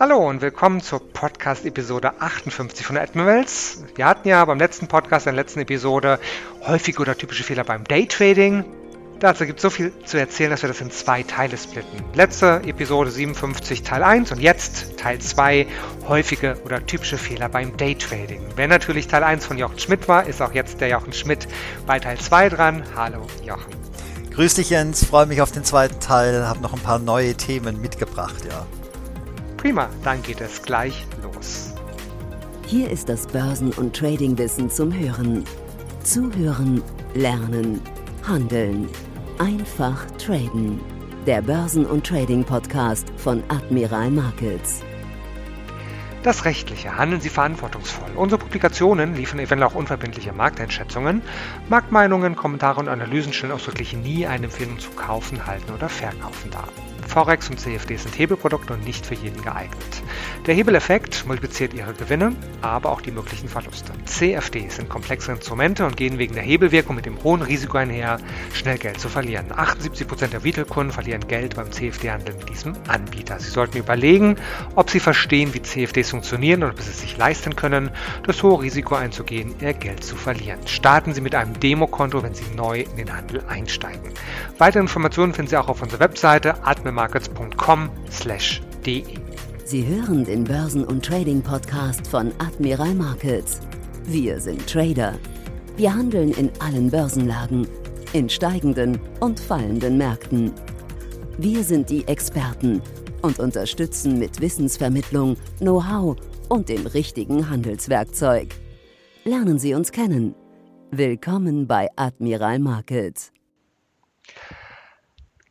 Hallo und willkommen zur Podcast-Episode 58 von Admirals. Wir hatten ja beim letzten Podcast, in der letzten Episode, häufige oder typische Fehler beim Daytrading. Dazu gibt es so viel zu erzählen, dass wir das in zwei Teile splitten. Letzte Episode 57 Teil 1 und jetzt Teil 2 häufige oder typische Fehler beim Daytrading. Wer natürlich Teil 1 von Jochen Schmidt war, ist auch jetzt der Jochen Schmidt bei Teil 2 dran. Hallo Jochen. Grüß dich Jens, freue mich auf den zweiten Teil, habe noch ein paar neue Themen mitgebracht, ja. Prima, dann geht es gleich los. Hier ist das Börsen- und Tradingwissen zum Hören. Zuhören, lernen, handeln. Einfach traden. Der Börsen- und Trading-Podcast von Admiral Markets. Das Rechtliche. Handeln Sie verantwortungsvoll. Unsere Publikationen liefern eventuell auch unverbindliche Markteinschätzungen. Marktmeinungen, Kommentare und Analysen stellen ausdrücklich nie eine Empfehlung zu kaufen, halten oder verkaufen dar. Forex und CFD sind Hebelprodukte und nicht für jeden geeignet. Der Hebeleffekt multipliziert ihre Gewinne, aber auch die möglichen Verluste. CFD sind komplexe Instrumente und gehen wegen der Hebelwirkung mit dem hohen Risiko einher, schnell Geld zu verlieren. 78% der Retail-Kunden verlieren Geld beim CFD-Handel mit diesem Anbieter. Sie sollten überlegen, ob sie verstehen, wie CFDs funktionieren und ob sie es sich leisten können, das hohe Risiko einzugehen, ihr Geld zu verlieren. Starten Sie mit einem Demokonto, wenn Sie neu in den Handel einsteigen. Weitere Informationen finden Sie auch auf unserer Webseite admirmarkets.com/de. Sie hören den Börsen- und Trading-Podcast von Admiral Markets. Wir sind Trader. Wir handeln in allen Börsenlagen, in steigenden und fallenden Märkten. Wir sind die Experten und unterstützen mit Wissensvermittlung, Know-how und dem richtigen Handelswerkzeug. Lernen Sie uns kennen. Willkommen bei Admiral Markets.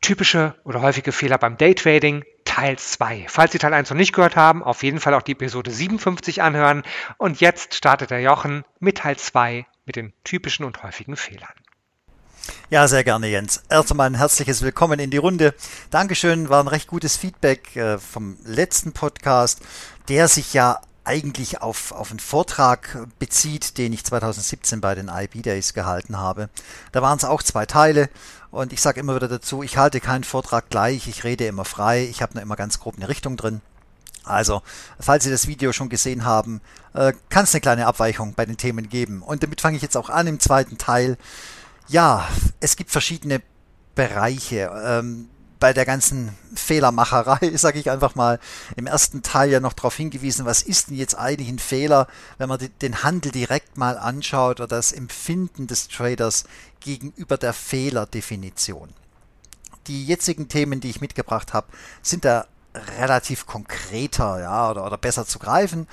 Typische oder häufige Fehler beim Daytrading, Teil 2. Falls Sie Teil 1 noch nicht gehört haben, auf jeden Fall auch die Episode 57 anhören. Und jetzt startet der Jochen mit Teil 2 mit den typischen und häufigen Fehlern. Ja, sehr gerne, Jens. Erst einmal ein herzliches Willkommen in die Runde. Dankeschön, war ein recht gutes Feedback äh, vom letzten Podcast, der sich ja eigentlich auf, auf einen Vortrag bezieht, den ich 2017 bei den IB Days gehalten habe. Da waren es auch zwei Teile und ich sage immer wieder dazu, ich halte keinen Vortrag gleich, ich rede immer frei, ich habe nur immer ganz grob eine Richtung drin. Also, falls Sie das Video schon gesehen haben, äh, kann es eine kleine Abweichung bei den Themen geben. Und damit fange ich jetzt auch an im zweiten Teil. Ja, es gibt verschiedene Bereiche. Ähm, bei der ganzen Fehlermacherei, sage ich einfach mal, im ersten Teil ja noch darauf hingewiesen, was ist denn jetzt eigentlich ein Fehler, wenn man den Handel direkt mal anschaut oder das Empfinden des Traders gegenüber der Fehlerdefinition. Die jetzigen Themen, die ich mitgebracht habe, sind da relativ konkreter ja, oder, oder besser zu greifen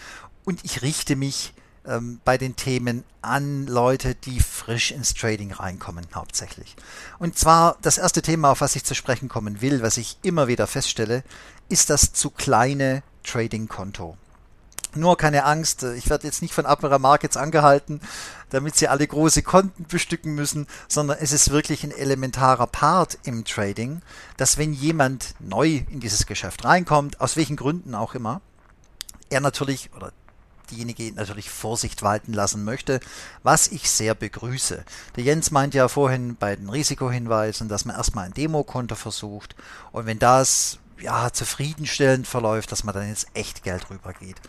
und ich richte mich ähm, bei den Themen an Leute, die frisch ins Trading reinkommen hauptsächlich. Und zwar das erste Thema, auf was ich zu sprechen kommen will, was ich immer wieder feststelle, ist das zu kleine Trading-Konto. Nur keine Angst, ich werde jetzt nicht von Admiral Markets angehalten, damit sie alle große Konten bestücken müssen, sondern es ist wirklich ein elementarer Part im Trading, dass wenn jemand neu in dieses Geschäft reinkommt, aus welchen Gründen auch immer, er natürlich oder diejenige natürlich Vorsicht walten lassen möchte, was ich sehr begrüße. Der Jens meint ja vorhin bei den Risikohinweisen, dass man erstmal ein Demokonto versucht und wenn das ja zufriedenstellend verläuft, dass man dann jetzt echt Geld rübergeht.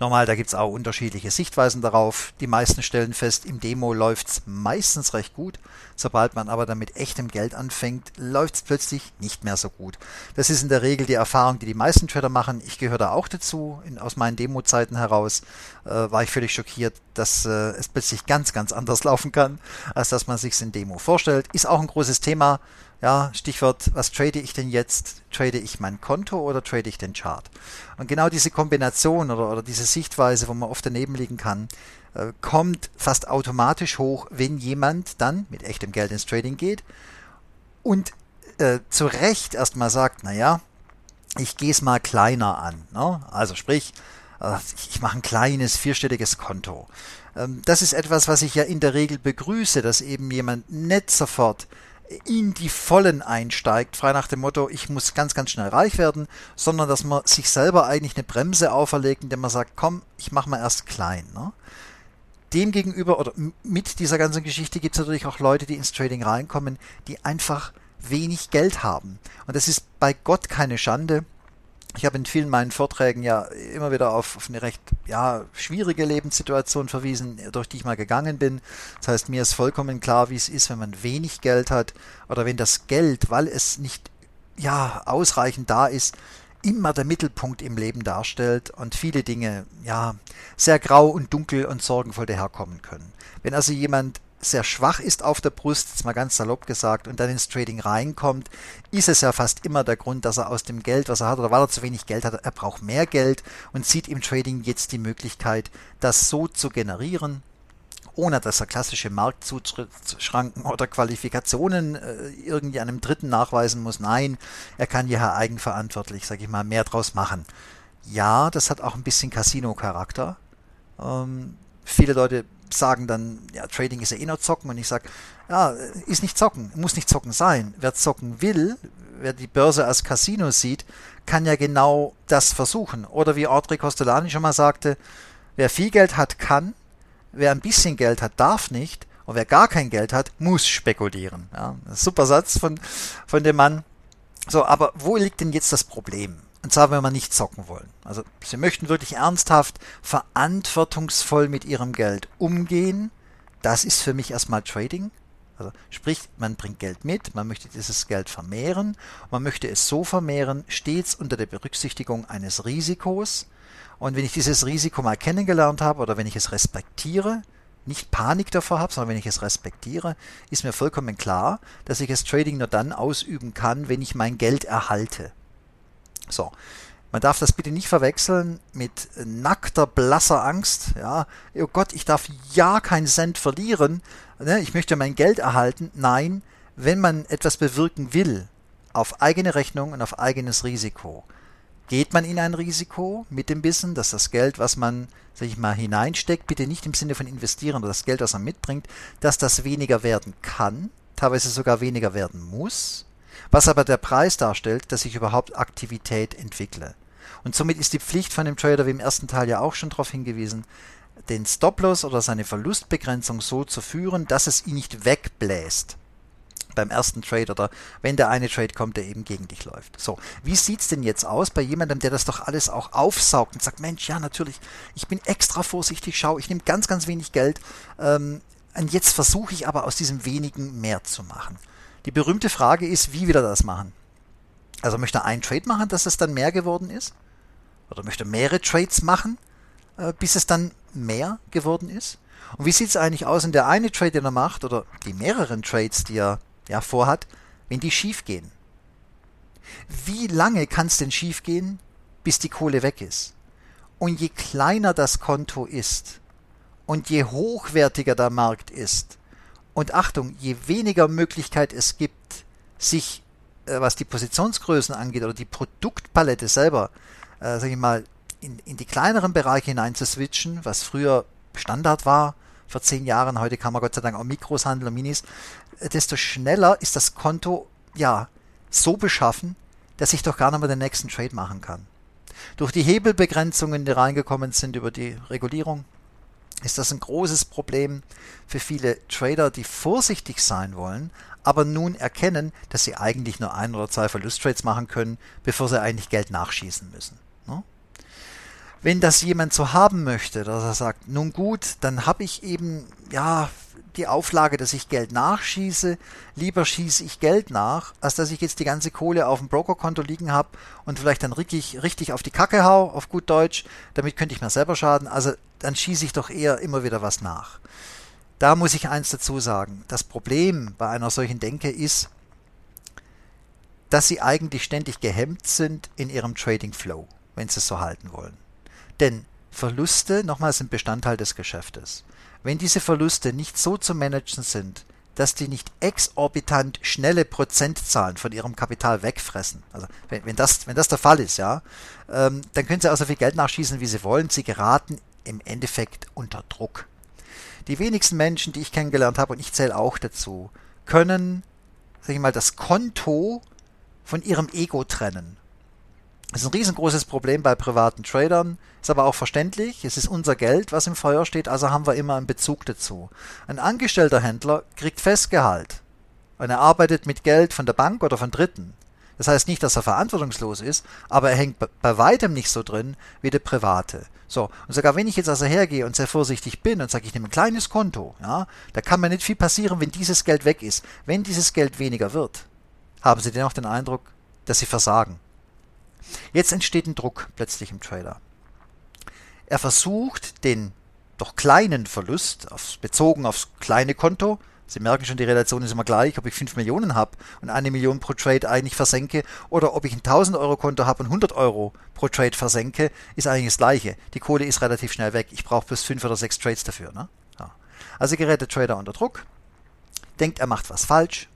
Nochmal, da gibt es auch unterschiedliche Sichtweisen darauf. Die meisten stellen fest, im Demo läuft es meistens recht gut. Sobald man aber damit echtem Geld anfängt, läuft es plötzlich nicht mehr so gut. Das ist in der Regel die Erfahrung, die die meisten Trader machen. Ich gehöre da auch dazu. In, aus meinen Demo-Zeiten heraus äh, war ich völlig schockiert, dass äh, es plötzlich ganz, ganz anders laufen kann, als dass man sich in Demo vorstellt. Ist auch ein großes Thema. Ja, Stichwort, was trade ich denn jetzt? Trade ich mein Konto oder trade ich den Chart? Und genau diese Kombination oder, oder diese Sichtweise, wo man oft daneben liegen kann, äh, kommt fast automatisch hoch, wenn jemand dann mit echtem Geld ins Trading geht und äh, zu Recht erstmal sagt, naja, ich gehe es mal kleiner an. Ne? Also sprich, äh, ich mache ein kleines vierstelliges Konto. Ähm, das ist etwas, was ich ja in der Regel begrüße, dass eben jemand nicht sofort in die Vollen einsteigt, frei nach dem Motto, ich muss ganz, ganz schnell reich werden, sondern dass man sich selber eigentlich eine Bremse auferlegt, indem man sagt, komm, ich mache mal erst klein. Ne? Demgegenüber oder mit dieser ganzen Geschichte gibt es natürlich auch Leute, die ins Trading reinkommen, die einfach wenig Geld haben. Und das ist bei Gott keine Schande. Ich habe in vielen meinen Vorträgen ja immer wieder auf, auf eine recht ja, schwierige Lebenssituation verwiesen, durch die ich mal gegangen bin. Das heißt, mir ist vollkommen klar, wie es ist, wenn man wenig Geld hat oder wenn das Geld, weil es nicht ja, ausreichend da ist, immer der Mittelpunkt im Leben darstellt und viele Dinge ja sehr grau und dunkel und sorgenvoll daherkommen können. Wenn also jemand sehr schwach ist auf der Brust, jetzt mal ganz salopp gesagt, und dann ins Trading reinkommt, ist es ja fast immer der Grund, dass er aus dem Geld, was er hat, oder weil er zu wenig Geld hat, er braucht mehr Geld und sieht im Trading jetzt die Möglichkeit, das so zu generieren, ohne dass er klassische Marktzuschranken oder Qualifikationen äh, irgendwie einem Dritten nachweisen muss. Nein, er kann ja eigenverantwortlich, sage ich mal, mehr draus machen. Ja, das hat auch ein bisschen Casino-Charakter. Ähm, viele Leute sagen dann, ja, Trading ist ja eh nur Zocken und ich sage, ja, ist nicht Zocken, muss nicht Zocken sein. Wer zocken will, wer die Börse als Casino sieht, kann ja genau das versuchen. Oder wie Audrey Costolani schon mal sagte, wer viel Geld hat, kann, wer ein bisschen Geld hat, darf nicht und wer gar kein Geld hat, muss spekulieren. Ja, super Satz von, von dem Mann. So, aber wo liegt denn jetzt das Problem? Und zwar, wenn wir nicht zocken wollen. Also Sie möchten wirklich ernsthaft, verantwortungsvoll mit Ihrem Geld umgehen. Das ist für mich erstmal Trading. Also sprich, man bringt Geld mit, man möchte dieses Geld vermehren, man möchte es so vermehren, stets unter der Berücksichtigung eines Risikos. Und wenn ich dieses Risiko mal kennengelernt habe oder wenn ich es respektiere, nicht Panik davor habe, sondern wenn ich es respektiere, ist mir vollkommen klar, dass ich das Trading nur dann ausüben kann, wenn ich mein Geld erhalte. So. Man darf das bitte nicht verwechseln mit nackter, blasser Angst. Ja, oh Gott, ich darf ja keinen Cent verlieren. Ne? Ich möchte mein Geld erhalten. Nein, wenn man etwas bewirken will, auf eigene Rechnung und auf eigenes Risiko, geht man in ein Risiko mit dem Wissen, dass das Geld, was man, sag ich mal, hineinsteckt, bitte nicht im Sinne von investieren oder das Geld, was man mitbringt, dass das weniger werden kann, teilweise sogar weniger werden muss was aber der Preis darstellt, dass ich überhaupt Aktivität entwickle. Und somit ist die Pflicht von dem Trader, wie im ersten Teil ja auch schon darauf hingewiesen, den Stop-Loss oder seine Verlustbegrenzung so zu führen, dass es ihn nicht wegbläst beim ersten Trade oder wenn der eine Trade kommt, der eben gegen dich läuft. So, wie sieht's denn jetzt aus bei jemandem, der das doch alles auch aufsaugt und sagt, Mensch, ja natürlich, ich bin extra vorsichtig, schau, ich nehme ganz, ganz wenig Geld ähm, und jetzt versuche ich aber aus diesem wenigen mehr zu machen. Die berühmte Frage ist, wie wir das machen. Also möchte er einen Trade machen, dass es dann mehr geworden ist? Oder möchte er mehrere Trades machen, äh, bis es dann mehr geworden ist? Und wie sieht es eigentlich aus, wenn der eine Trade, den er macht, oder die mehreren Trades, die er ja, vorhat, wenn die schief gehen? Wie lange kann es denn schief gehen, bis die Kohle weg ist? Und je kleiner das Konto ist und je hochwertiger der Markt ist, und Achtung, je weniger Möglichkeit es gibt, sich, äh, was die Positionsgrößen angeht oder die Produktpalette selber, äh, sag ich mal, in, in die kleineren Bereiche hinein zu switchen, was früher Standard war, vor zehn Jahren, heute kann man Gott sei Dank auch Mikros handeln und Minis, äh, desto schneller ist das Konto, ja, so beschaffen, dass ich doch gar nicht mehr den nächsten Trade machen kann. Durch die Hebelbegrenzungen, die reingekommen sind über die Regulierung, ist das ein großes Problem für viele Trader, die vorsichtig sein wollen, aber nun erkennen, dass sie eigentlich nur ein oder zwei Verlusttrades machen können, bevor sie eigentlich Geld nachschießen müssen. Ne? Wenn das jemand so haben möchte, dass er sagt, nun gut, dann habe ich eben ja die Auflage, dass ich Geld nachschieße. Lieber schieße ich Geld nach, als dass ich jetzt die ganze Kohle auf dem Brokerkonto liegen habe und vielleicht dann richtig, richtig auf die Kacke hau, auf gut Deutsch. Damit könnte ich mir selber schaden. Also dann schieße ich doch eher immer wieder was nach. Da muss ich eins dazu sagen. Das Problem bei einer solchen Denke ist, dass sie eigentlich ständig gehemmt sind in ihrem Trading Flow, wenn sie es so halten wollen. Denn Verluste, nochmal, sind Bestandteil des Geschäftes. Wenn diese Verluste nicht so zu managen sind, dass die nicht exorbitant schnelle Prozentzahlen von ihrem Kapital wegfressen. Also wenn, wenn, das, wenn das der Fall ist, ja, ähm, dann können sie auch so viel Geld nachschießen, wie sie wollen. Sie geraten im Endeffekt unter Druck. Die wenigsten Menschen, die ich kennengelernt habe, und ich zähle auch dazu, können, sag ich mal, das Konto von ihrem Ego trennen. Das ist ein riesengroßes Problem bei privaten Tradern, ist aber auch verständlich. Es ist unser Geld, was im Feuer steht, also haben wir immer einen Bezug dazu. Ein angestellter Händler kriegt Festgehalt und er arbeitet mit Geld von der Bank oder von Dritten. Das heißt nicht, dass er verantwortungslos ist, aber er hängt bei weitem nicht so drin wie der Private. So, und sogar wenn ich jetzt also hergehe und sehr vorsichtig bin und sage, ich nehme ein kleines Konto, ja, da kann mir nicht viel passieren, wenn dieses Geld weg ist. Wenn dieses Geld weniger wird, haben Sie dennoch den Eindruck, dass Sie versagen. Jetzt entsteht ein Druck plötzlich im Trader. Er versucht, den doch kleinen Verlust, aufs, bezogen aufs kleine Konto, Sie merken schon, die Relation ist immer gleich, ob ich 5 Millionen habe und eine Million pro Trade eigentlich versenke oder ob ich ein 1000 Euro Konto habe und 100 Euro pro Trade versenke, ist eigentlich das gleiche. Die Kohle ist relativ schnell weg. Ich brauche bis 5 oder 6 Trades dafür. Ne? Ja. Also gerät der Trader unter Druck, denkt, er macht was falsch,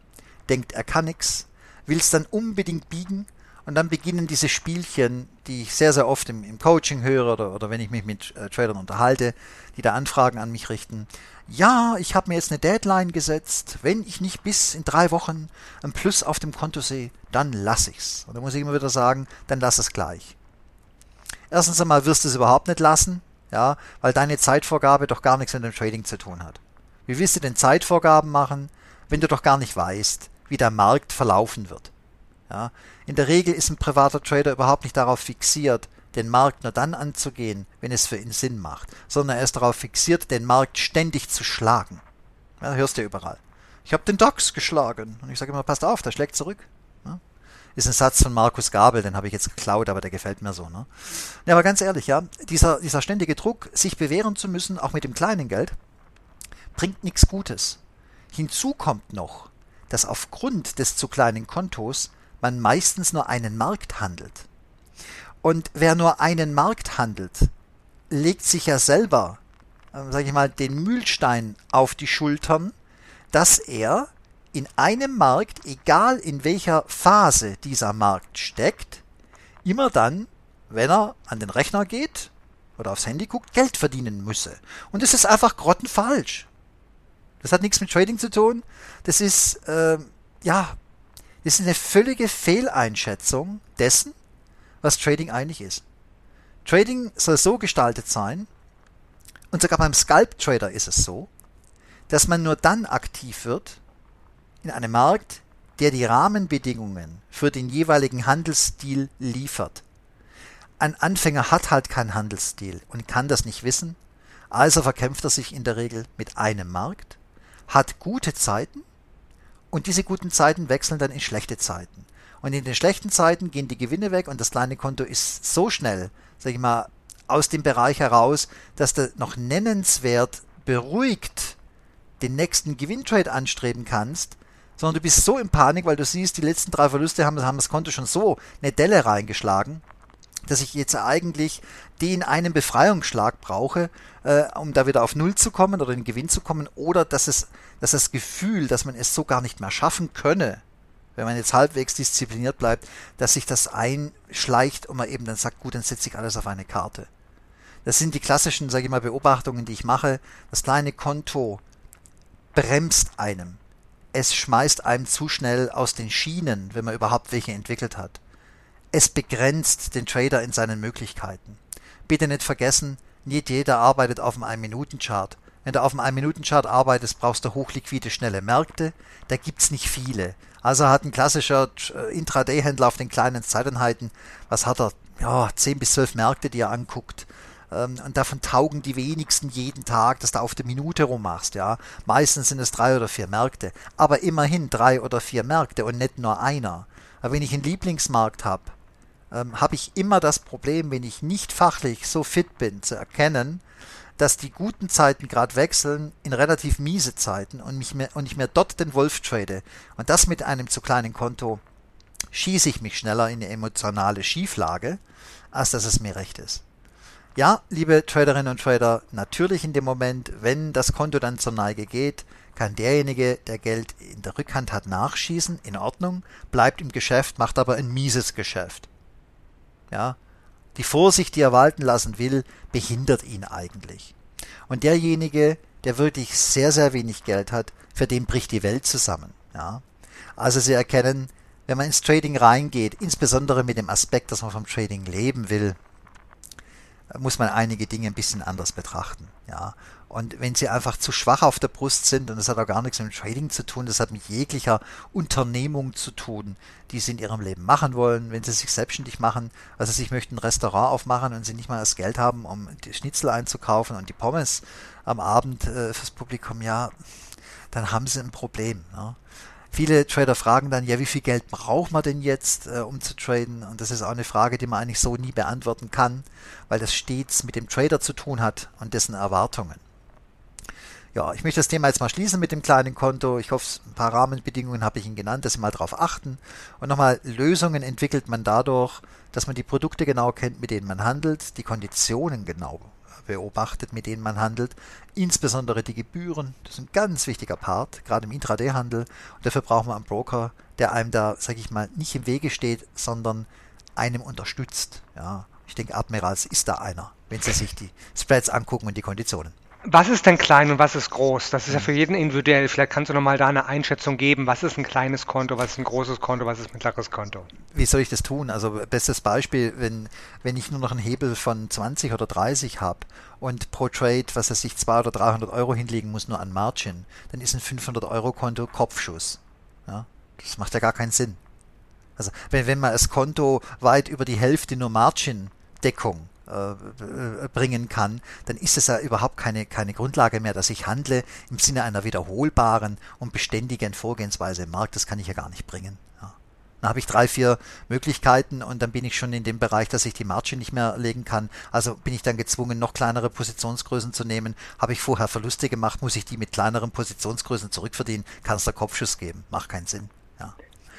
denkt, er kann nichts, will es dann unbedingt biegen und dann beginnen diese Spielchen, die ich sehr, sehr oft im, im Coaching höre oder, oder wenn ich mich mit äh, Tradern unterhalte, die da Anfragen an mich richten. Ja, ich habe mir jetzt eine Deadline gesetzt. Wenn ich nicht bis in drei Wochen ein Plus auf dem Konto sehe, dann lass ich's. Und da muss ich immer wieder sagen, dann lass es gleich. Erstens einmal wirst du es überhaupt nicht lassen, ja, weil deine Zeitvorgabe doch gar nichts mit dem Trading zu tun hat. Wie willst du denn Zeitvorgaben machen, wenn du doch gar nicht weißt, wie der Markt verlaufen wird? Ja, in der Regel ist ein privater Trader überhaupt nicht darauf fixiert, den Markt nur dann anzugehen, wenn es für ihn Sinn macht, sondern er ist darauf fixiert, den Markt ständig zu schlagen. Ja, hörst du überall. Ich habe den DAX geschlagen. Und ich sage immer, passt auf, der schlägt zurück. Ja? Ist ein Satz von Markus Gabel, den habe ich jetzt geklaut, aber der gefällt mir so. Ne? Ja, aber ganz ehrlich, ja, dieser, dieser ständige Druck, sich bewähren zu müssen, auch mit dem kleinen Geld, bringt nichts Gutes. Hinzu kommt noch, dass aufgrund des zu kleinen Kontos man meistens nur einen Markt handelt. Und wer nur einen Markt handelt, legt sich ja selber, äh, sage ich mal, den Mühlstein auf die Schultern, dass er in einem Markt, egal in welcher Phase dieser Markt steckt, immer dann, wenn er an den Rechner geht oder aufs Handy guckt, Geld verdienen müsse. Und das ist einfach grottenfalsch. Das hat nichts mit Trading zu tun. Das ist, äh, ja, ist eine völlige Fehleinschätzung dessen, was Trading eigentlich ist. Trading soll so gestaltet sein, und sogar beim Scalp Trader ist es so, dass man nur dann aktiv wird in einem Markt, der die Rahmenbedingungen für den jeweiligen Handelsstil liefert. Ein Anfänger hat halt keinen Handelsstil und kann das nicht wissen, also verkämpft er sich in der Regel mit einem Markt, hat gute Zeiten und diese guten Zeiten wechseln dann in schlechte Zeiten. Und in den schlechten Zeiten gehen die Gewinne weg und das kleine Konto ist so schnell, sag ich mal, aus dem Bereich heraus, dass du noch nennenswert beruhigt den nächsten Gewinntrade anstreben kannst, sondern du bist so in Panik, weil du siehst, die letzten drei Verluste haben, haben das Konto schon so eine Delle reingeschlagen, dass ich jetzt eigentlich den einen Befreiungsschlag brauche, äh, um da wieder auf Null zu kommen oder den Gewinn zu kommen, oder dass es, dass das Gefühl, dass man es so gar nicht mehr schaffen könne, wenn man jetzt halbwegs diszipliniert bleibt, dass sich das einschleicht und man eben dann sagt, gut, dann setze ich alles auf eine Karte. Das sind die klassischen, sage ich mal, Beobachtungen, die ich mache. Das kleine Konto bremst einem. Es schmeißt einem zu schnell aus den Schienen, wenn man überhaupt welche entwickelt hat. Es begrenzt den Trader in seinen Möglichkeiten. Bitte nicht vergessen, nicht jeder arbeitet auf einem 1-Minuten-Chart. Wenn du auf einem 1-Minuten-Chart arbeitest, brauchst du hochliquide, schnelle Märkte. Da gibt's nicht viele. Also hat ein klassischer äh, Intraday-Händler auf den kleinen Zeiteinheiten, was hat er? Ja, 10 bis 12 Märkte, die er anguckt. Ähm, und davon taugen die wenigsten jeden Tag, dass du auf der Minute rummachst, ja. Meistens sind es drei oder vier Märkte. Aber immerhin drei oder vier Märkte und nicht nur einer. Aber wenn ich einen Lieblingsmarkt habe, ähm, habe ich immer das Problem, wenn ich nicht fachlich so fit bin, zu erkennen, dass die guten Zeiten gerade wechseln in relativ miese Zeiten und, mich mehr, und ich mir dort den Wolf trade und das mit einem zu kleinen Konto, schieße ich mich schneller in eine emotionale Schieflage, als dass es mir recht ist. Ja, liebe Traderinnen und Trader, natürlich in dem Moment, wenn das Konto dann zur Neige geht, kann derjenige, der Geld in der Rückhand hat, nachschießen, in Ordnung, bleibt im Geschäft, macht aber ein mieses Geschäft. Ja, die Vorsicht, die er walten lassen will, behindert ihn eigentlich. Und derjenige, der wirklich sehr, sehr wenig Geld hat, für den bricht die Welt zusammen. Ja? Also Sie erkennen, wenn man ins Trading reingeht, insbesondere mit dem Aspekt, dass man vom Trading leben will, muss man einige Dinge ein bisschen anders betrachten. Ja. Und wenn sie einfach zu schwach auf der Brust sind, und das hat auch gar nichts mit Trading zu tun, das hat mit jeglicher Unternehmung zu tun, die sie in ihrem Leben machen wollen, wenn sie sich selbstständig machen, also sie möchten ein Restaurant aufmachen und sie nicht mal das Geld haben, um die Schnitzel einzukaufen und die Pommes am Abend äh, fürs Publikum, ja, dann haben sie ein Problem. Ja. Viele Trader fragen dann, ja, wie viel Geld braucht man denn jetzt, äh, um zu traden? Und das ist auch eine Frage, die man eigentlich so nie beantworten kann, weil das stets mit dem Trader zu tun hat und dessen Erwartungen. Ja, ich möchte das Thema jetzt mal schließen mit dem kleinen Konto. Ich hoffe, ein paar Rahmenbedingungen habe ich Ihnen genannt, dass Sie mal darauf achten. Und nochmal, Lösungen entwickelt man dadurch, dass man die Produkte genau kennt, mit denen man handelt, die Konditionen genau beobachtet, mit denen man handelt, insbesondere die Gebühren. Das ist ein ganz wichtiger Part, gerade im Intraday-Handel. Und dafür braucht man einen Broker, der einem da, sage ich mal, nicht im Wege steht, sondern einem unterstützt. Ja, ich denke, Admirals ist da einer, wenn Sie sich die Spreads angucken und die Konditionen. Was ist denn klein und was ist groß? Das ist ja für jeden individuell. Vielleicht kannst du nochmal da eine Einschätzung geben. Was ist ein kleines Konto, was ist ein großes Konto, was ist ein mittleres Konto? Wie soll ich das tun? Also bestes Beispiel, wenn, wenn ich nur noch einen Hebel von 20 oder 30 habe und pro Trade, was er sich 200 oder 300 Euro hinlegen muss, nur an Margin, dann ist ein 500 Euro Konto Kopfschuss. Ja? Das macht ja gar keinen Sinn. Also wenn, wenn man das Konto weit über die Hälfte nur Margin-Deckung äh, bringen kann, dann ist es ja überhaupt keine, keine Grundlage mehr, dass ich handle im Sinne einer wiederholbaren und beständigen Vorgehensweise im Markt. Das kann ich ja gar nicht bringen. Ja. Dann habe ich drei, vier Möglichkeiten und dann bin ich schon in dem Bereich, dass ich die Margin nicht mehr legen kann. Also bin ich dann gezwungen, noch kleinere Positionsgrößen zu nehmen. Habe ich vorher Verluste gemacht, muss ich die mit kleineren Positionsgrößen zurückverdienen, kann es da Kopfschuss geben. Macht keinen Sinn. Ja.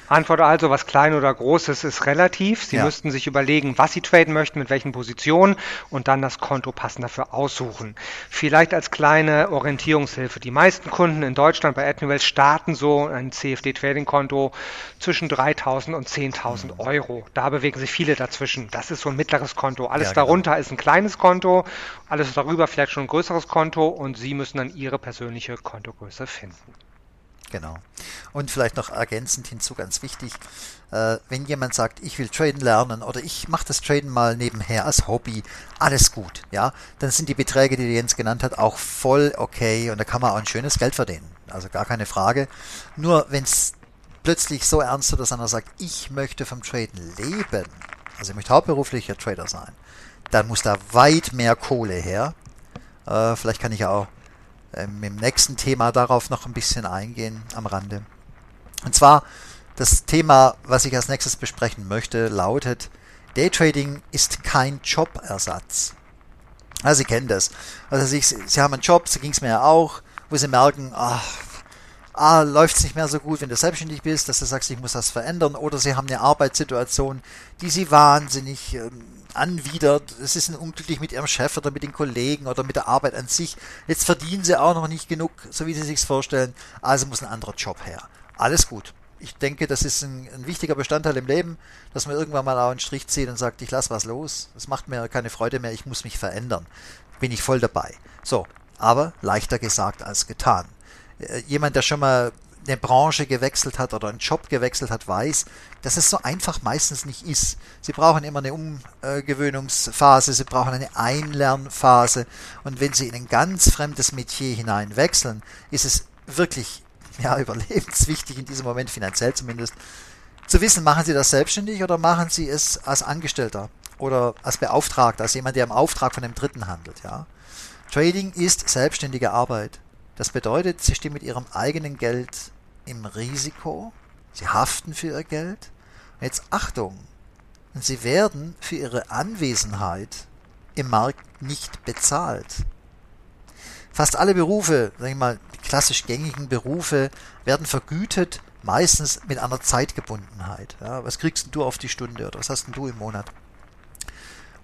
Antwort also, was klein oder groß ist, ist relativ. Sie ja. müssten sich überlegen, was Sie traden möchten, mit welchen Positionen und dann das Konto passend dafür aussuchen. Vielleicht als kleine Orientierungshilfe. Die meisten Kunden in Deutschland bei Admirals starten so ein CFD-Trading-Konto zwischen 3.000 und 10.000 mhm. Euro. Da bewegen sich viele dazwischen. Das ist so ein mittleres Konto. Alles ja, genau. darunter ist ein kleines Konto, alles darüber vielleicht schon ein größeres Konto und Sie müssen dann Ihre persönliche Kontogröße finden. Genau. Und vielleicht noch ergänzend hinzu, ganz wichtig, äh, wenn jemand sagt, ich will traden lernen oder ich mache das Traden mal nebenher als Hobby, alles gut, ja, dann sind die Beträge, die Jens genannt hat, auch voll okay und da kann man auch ein schönes Geld verdienen. Also gar keine Frage. Nur wenn es plötzlich so ernst wird, dass einer sagt, ich möchte vom Traden leben, also ich möchte hauptberuflicher Trader sein, dann muss da weit mehr Kohle her. Äh, vielleicht kann ich ja auch ähm, im nächsten Thema darauf noch ein bisschen eingehen am Rande. Und zwar das Thema, was ich als nächstes besprechen möchte, lautet, Daytrading ist kein Jobersatz. Also Sie kennen das. Also Sie, Sie haben einen Job, so ging es mir ja auch, wo Sie merken, ach, ah, läuft es nicht mehr so gut, wenn du selbstständig bist, dass du sagst, ich muss das verändern, oder Sie haben eine Arbeitssituation, die Sie wahnsinnig ähm, anwidert. Sie sind unglücklich mit ihrem Chef oder mit den Kollegen oder mit der Arbeit an sich. Jetzt verdienen sie auch noch nicht genug, so wie sie sich vorstellen. Also muss ein anderer Job her. Alles gut. Ich denke, das ist ein, ein, wichtiger Bestandteil im Leben, dass man irgendwann mal auch einen Strich zieht und sagt, ich lasse was los. Das macht mir keine Freude mehr, ich muss mich verändern. Bin ich voll dabei. So, aber leichter gesagt als getan. Äh, jemand, der schon mal eine Branche gewechselt hat oder einen Job gewechselt hat, weiß, dass es so einfach meistens nicht ist. Sie brauchen immer eine Umgewöhnungsphase, sie brauchen eine Einlernphase und wenn sie in ein ganz fremdes Metier hinein wechseln, ist es wirklich ja, überlebenswichtig in diesem Moment, finanziell zumindest, zu wissen, machen Sie das selbstständig oder machen Sie es als Angestellter oder als Beauftragter, als jemand, der im Auftrag von einem Dritten handelt. Ja? Trading ist selbstständige Arbeit. Das bedeutet, Sie stehen mit Ihrem eigenen Geld im Risiko, sie haften für ihr Geld. Jetzt Achtung, sie werden für ihre Anwesenheit im Markt nicht bezahlt. Fast alle Berufe, sag ich mal, die klassisch gängigen Berufe, werden vergütet, meistens mit einer Zeitgebundenheit. Ja, was kriegst du auf die Stunde oder was hast du im Monat?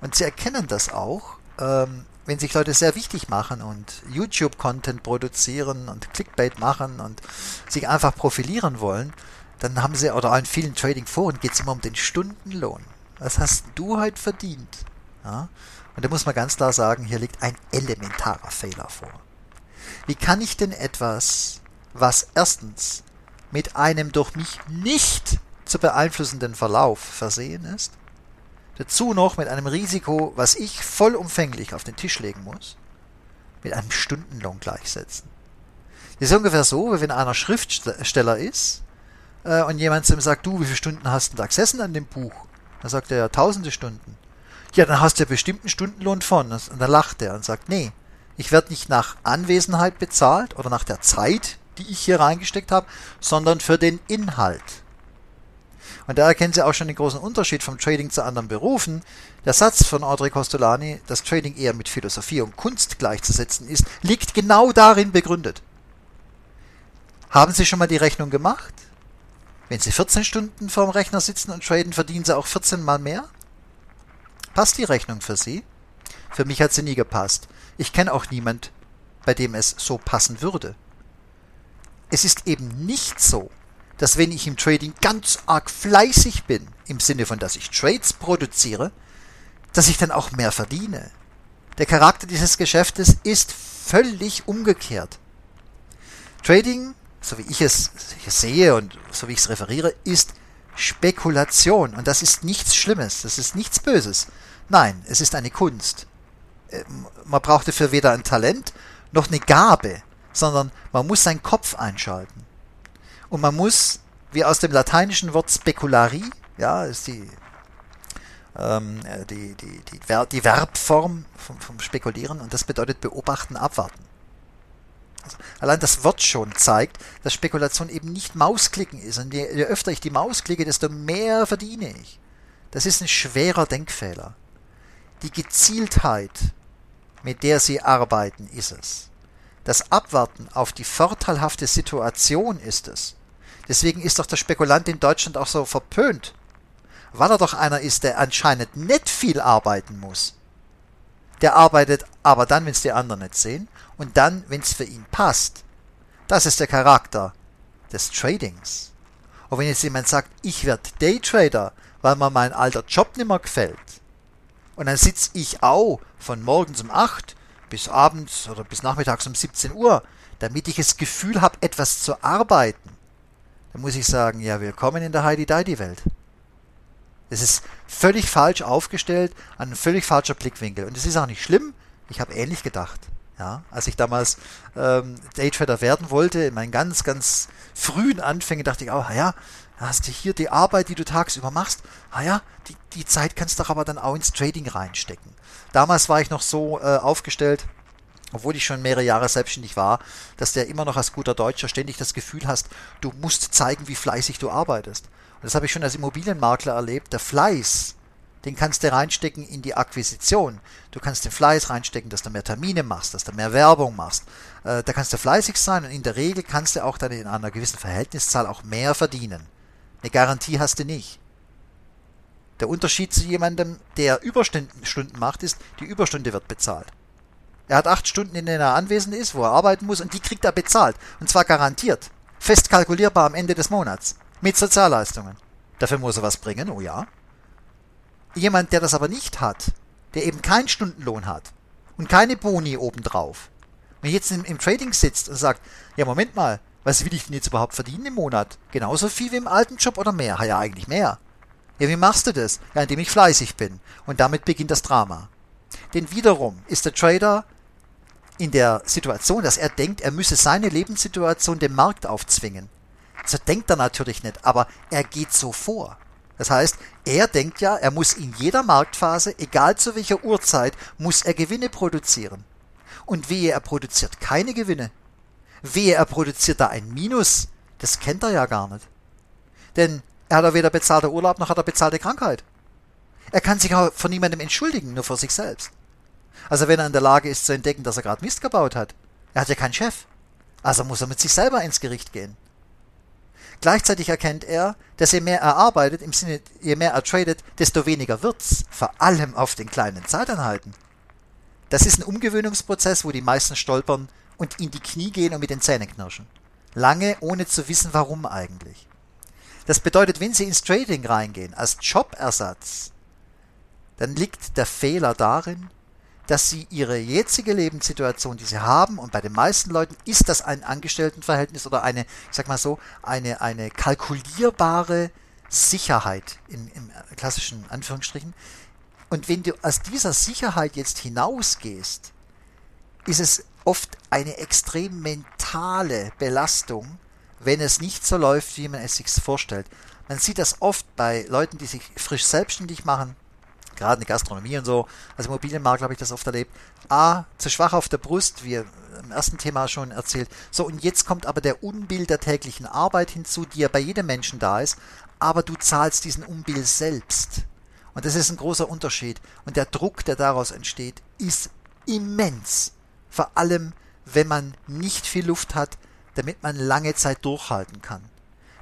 Und sie erkennen das auch, ähm, wenn sich Leute sehr wichtig machen und YouTube-Content produzieren und Clickbait machen und sich einfach profilieren wollen, dann haben sie, oder in vielen Trading-Foren geht es immer um den Stundenlohn. Was hast du heute verdient? Ja? Und da muss man ganz klar sagen, hier liegt ein elementarer Fehler vor. Wie kann ich denn etwas, was erstens mit einem durch mich nicht zu beeinflussenden Verlauf versehen ist, Dazu noch mit einem Risiko, was ich vollumfänglich auf den Tisch legen muss, mit einem Stundenlohn gleichsetzen. Das ist ungefähr so, wie wenn einer Schriftsteller ist äh, und jemand zu ihm sagt, du, wie viele Stunden hast du da gesessen an dem Buch? Dann sagt er, ja, tausende Stunden. Ja, dann hast du ja bestimmt einen Stundenlohn von. Und dann lacht er und sagt, nee, ich werde nicht nach Anwesenheit bezahlt oder nach der Zeit, die ich hier reingesteckt habe, sondern für den Inhalt. Und da erkennen Sie auch schon den großen Unterschied vom Trading zu anderen Berufen. Der Satz von Audrey Costolani, dass Trading eher mit Philosophie und Kunst gleichzusetzen ist, liegt genau darin begründet. Haben Sie schon mal die Rechnung gemacht? Wenn Sie 14 Stunden vorm Rechner sitzen und traden, verdienen Sie auch 14 mal mehr? Passt die Rechnung für Sie? Für mich hat sie nie gepasst. Ich kenne auch niemand, bei dem es so passen würde. Es ist eben nicht so, dass wenn ich im Trading ganz arg fleißig bin, im Sinne von, dass ich Trades produziere, dass ich dann auch mehr verdiene. Der Charakter dieses Geschäftes ist völlig umgekehrt. Trading, so wie ich es sehe und so wie ich es referiere, ist Spekulation und das ist nichts Schlimmes, das ist nichts Böses. Nein, es ist eine Kunst. Ähm, man braucht dafür weder ein Talent noch eine Gabe, sondern man muss seinen Kopf einschalten. Und man muss, wie aus dem lateinischen Wort speculari, ja, ist die, ähm, äh, die, die, die, die Verbform vom, vom Spekulieren und das bedeutet beobachten, abwarten. Also allein das Wort schon zeigt, dass Spekulation eben nicht Mausklicken ist. Und je, je öfter ich die Maus klicke, desto mehr verdiene ich. Das ist ein schwerer Denkfehler. Die Gezieltheit, mit der Sie arbeiten, ist es. Das Abwarten auf die vorteilhafte Situation ist es. Deswegen ist doch der Spekulant in Deutschland auch so verpönt, weil er doch einer ist, der anscheinend nicht viel arbeiten muss. Der arbeitet aber dann, wenn es die anderen nicht sehen, und dann, wenn es für ihn passt. Das ist der Charakter des Tradings. Und wenn jetzt jemand sagt, ich werde Daytrader, weil mir mein alter Job nicht mehr gefällt, und dann sitze ich auch von morgens um 8 bis abends oder bis nachmittags um 17 Uhr, damit ich das Gefühl habe, etwas zu arbeiten, dann muss ich sagen, ja, willkommen in der Heidi-Deidi-Welt. Es ist völlig falsch aufgestellt, ein völlig falscher Blickwinkel. Und es ist auch nicht schlimm. Ich habe ähnlich gedacht. Ja, als ich damals ähm, Daytrader werden wollte, in meinen ganz, ganz frühen Anfängen, dachte ich auch, ja, hast du hier die Arbeit, die du tagsüber machst, ja, die, die Zeit kannst du doch aber dann auch ins Trading reinstecken. Damals war ich noch so äh, aufgestellt, obwohl ich schon mehrere Jahre selbstständig war, dass der immer noch als guter Deutscher ständig das Gefühl hast, du musst zeigen, wie fleißig du arbeitest. Das habe ich schon als Immobilienmakler erlebt. Der Fleiß, den kannst du reinstecken in die Akquisition. Du kannst den Fleiß reinstecken, dass du mehr Termine machst, dass du mehr Werbung machst. Äh, da kannst du fleißig sein und in der Regel kannst du auch dann in einer gewissen Verhältniszahl auch mehr verdienen. Eine Garantie hast du nicht. Der Unterschied zu jemandem, der Überstunden macht, ist, die Überstunde wird bezahlt. Er hat acht Stunden, in denen er anwesend ist, wo er arbeiten muss, und die kriegt er bezahlt. Und zwar garantiert. Fest kalkulierbar am Ende des Monats. Mit Sozialleistungen. Dafür muss er was bringen, oh ja. Jemand, der das aber nicht hat, der eben keinen Stundenlohn hat und keine Boni obendrauf, wenn jetzt im, im Trading sitzt und sagt, ja Moment mal, was will ich denn jetzt überhaupt verdienen im Monat? Genauso viel wie im alten Job oder mehr? Ja, eigentlich mehr. Ja, wie machst du das? Ja, indem ich fleißig bin. Und damit beginnt das Drama. Denn wiederum ist der Trader in der Situation, dass er denkt, er müsse seine Lebenssituation dem Markt aufzwingen. So denkt er natürlich nicht, aber er geht so vor. Das heißt, er denkt ja, er muss in jeder Marktphase, egal zu welcher Uhrzeit, muss er Gewinne produzieren. Und wehe, er produziert keine Gewinne. Wehe, er produziert da ein Minus. Das kennt er ja gar nicht. Denn er hat ja weder bezahlte Urlaub noch hat er bezahlte Krankheit. Er kann sich auch von niemandem entschuldigen, nur vor sich selbst. Also wenn er in der Lage ist zu entdecken, dass er gerade Mist gebaut hat. Er hat ja keinen Chef. Also muss er mit sich selber ins Gericht gehen. Gleichzeitig erkennt er, dass je mehr er arbeitet, im Sinne, je mehr er tradet, desto weniger wird's. Vor allem auf den kleinen Zeiteinheiten. Das ist ein Umgewöhnungsprozess, wo die meisten stolpern und in die Knie gehen und mit den Zähnen knirschen. Lange ohne zu wissen, warum eigentlich. Das bedeutet, wenn Sie ins Trading reingehen als Jobersatz, dann liegt der Fehler darin, dass sie ihre jetzige Lebenssituation, die sie haben, und bei den meisten Leuten ist das ein Angestelltenverhältnis oder eine, ich sag mal so, eine, eine kalkulierbare Sicherheit im, im klassischen Anführungsstrichen. Und wenn du aus dieser Sicherheit jetzt hinausgehst, ist es oft eine extrem mentale Belastung, wenn es nicht so läuft, wie man es sich vorstellt. Man sieht das oft bei Leuten, die sich frisch selbstständig machen, gerade in der Gastronomie und so, also im Immobilienmarkt habe ich das oft erlebt. A, zu schwach auf der Brust, wie im ersten Thema schon erzählt. So, und jetzt kommt aber der Unbill der täglichen Arbeit hinzu, die ja bei jedem Menschen da ist, aber du zahlst diesen Unbill selbst. Und das ist ein großer Unterschied. Und der Druck, der daraus entsteht, ist immens. Vor allem, wenn man nicht viel Luft hat, damit man lange Zeit durchhalten kann.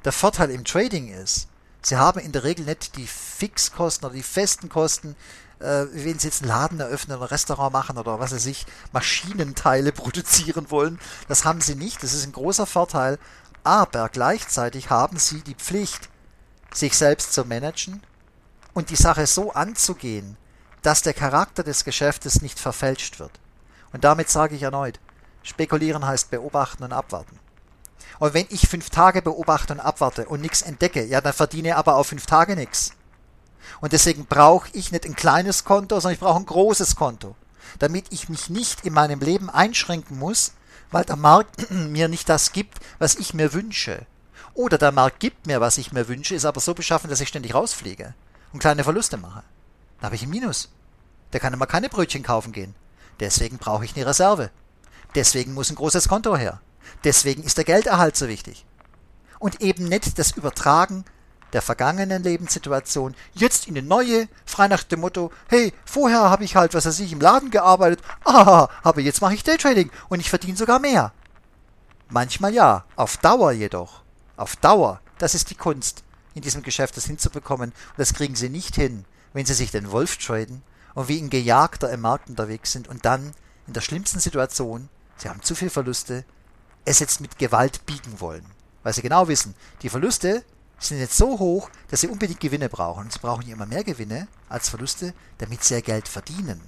Der Vorteil im Trading ist, Sie haben in der Regel nicht die Fixkosten oder die festen Kosten, äh, wenn Sie jetzt einen Laden eröffnen oder ein Restaurant machen oder was weiß ich, Maschinenteile produzieren wollen. Das haben Sie nicht. Das ist ein großer Vorteil. Aber gleichzeitig haben Sie die Pflicht, sich selbst zu managen und die Sache so anzugehen, dass der Charakter des Geschäftes nicht verfälscht wird. Und damit sage ich erneut, spekulieren heißt beobachten und abwarten. Und wenn ich fünf Tage beobachte und abwarte und nichts entdecke, ja, dann verdiene aber auf fünf Tage nichts. Und deswegen brauche ich nicht ein kleines Konto, sondern ich brauche ein großes Konto, damit ich mich nicht in meinem Leben einschränken muss, weil der Markt mir nicht das gibt, was ich mir wünsche. Oder der Markt gibt mir, was ich mir wünsche, ist aber so beschaffen, dass ich ständig rausfliege und kleine Verluste mache. Dann habe ich ein Minus. Da kann immer keine Brötchen kaufen gehen. Deswegen brauche ich eine Reserve. Deswegen muss ein großes Konto her. Deswegen ist der Gelderhalt so wichtig. Und eben nicht das Übertragen der vergangenen Lebenssituation jetzt in eine neue, frei nach dem Motto, hey, vorher habe ich halt, was weiß ich, im Laden gearbeitet, ah, aber jetzt mache ich Daytrading und ich verdiene sogar mehr. Manchmal ja, auf Dauer jedoch. Auf Dauer, das ist die Kunst, in diesem Geschäft das hinzubekommen. Und das kriegen sie nicht hin, wenn sie sich den Wolf traden und wie ein Gejagter im Markt unterwegs sind und dann in der schlimmsten Situation, sie haben zu viel Verluste, es jetzt mit Gewalt biegen wollen. Weil sie genau wissen, die Verluste sind jetzt so hoch, dass sie unbedingt Gewinne brauchen. Und sie brauchen immer mehr Gewinne als Verluste, damit sie ihr Geld verdienen.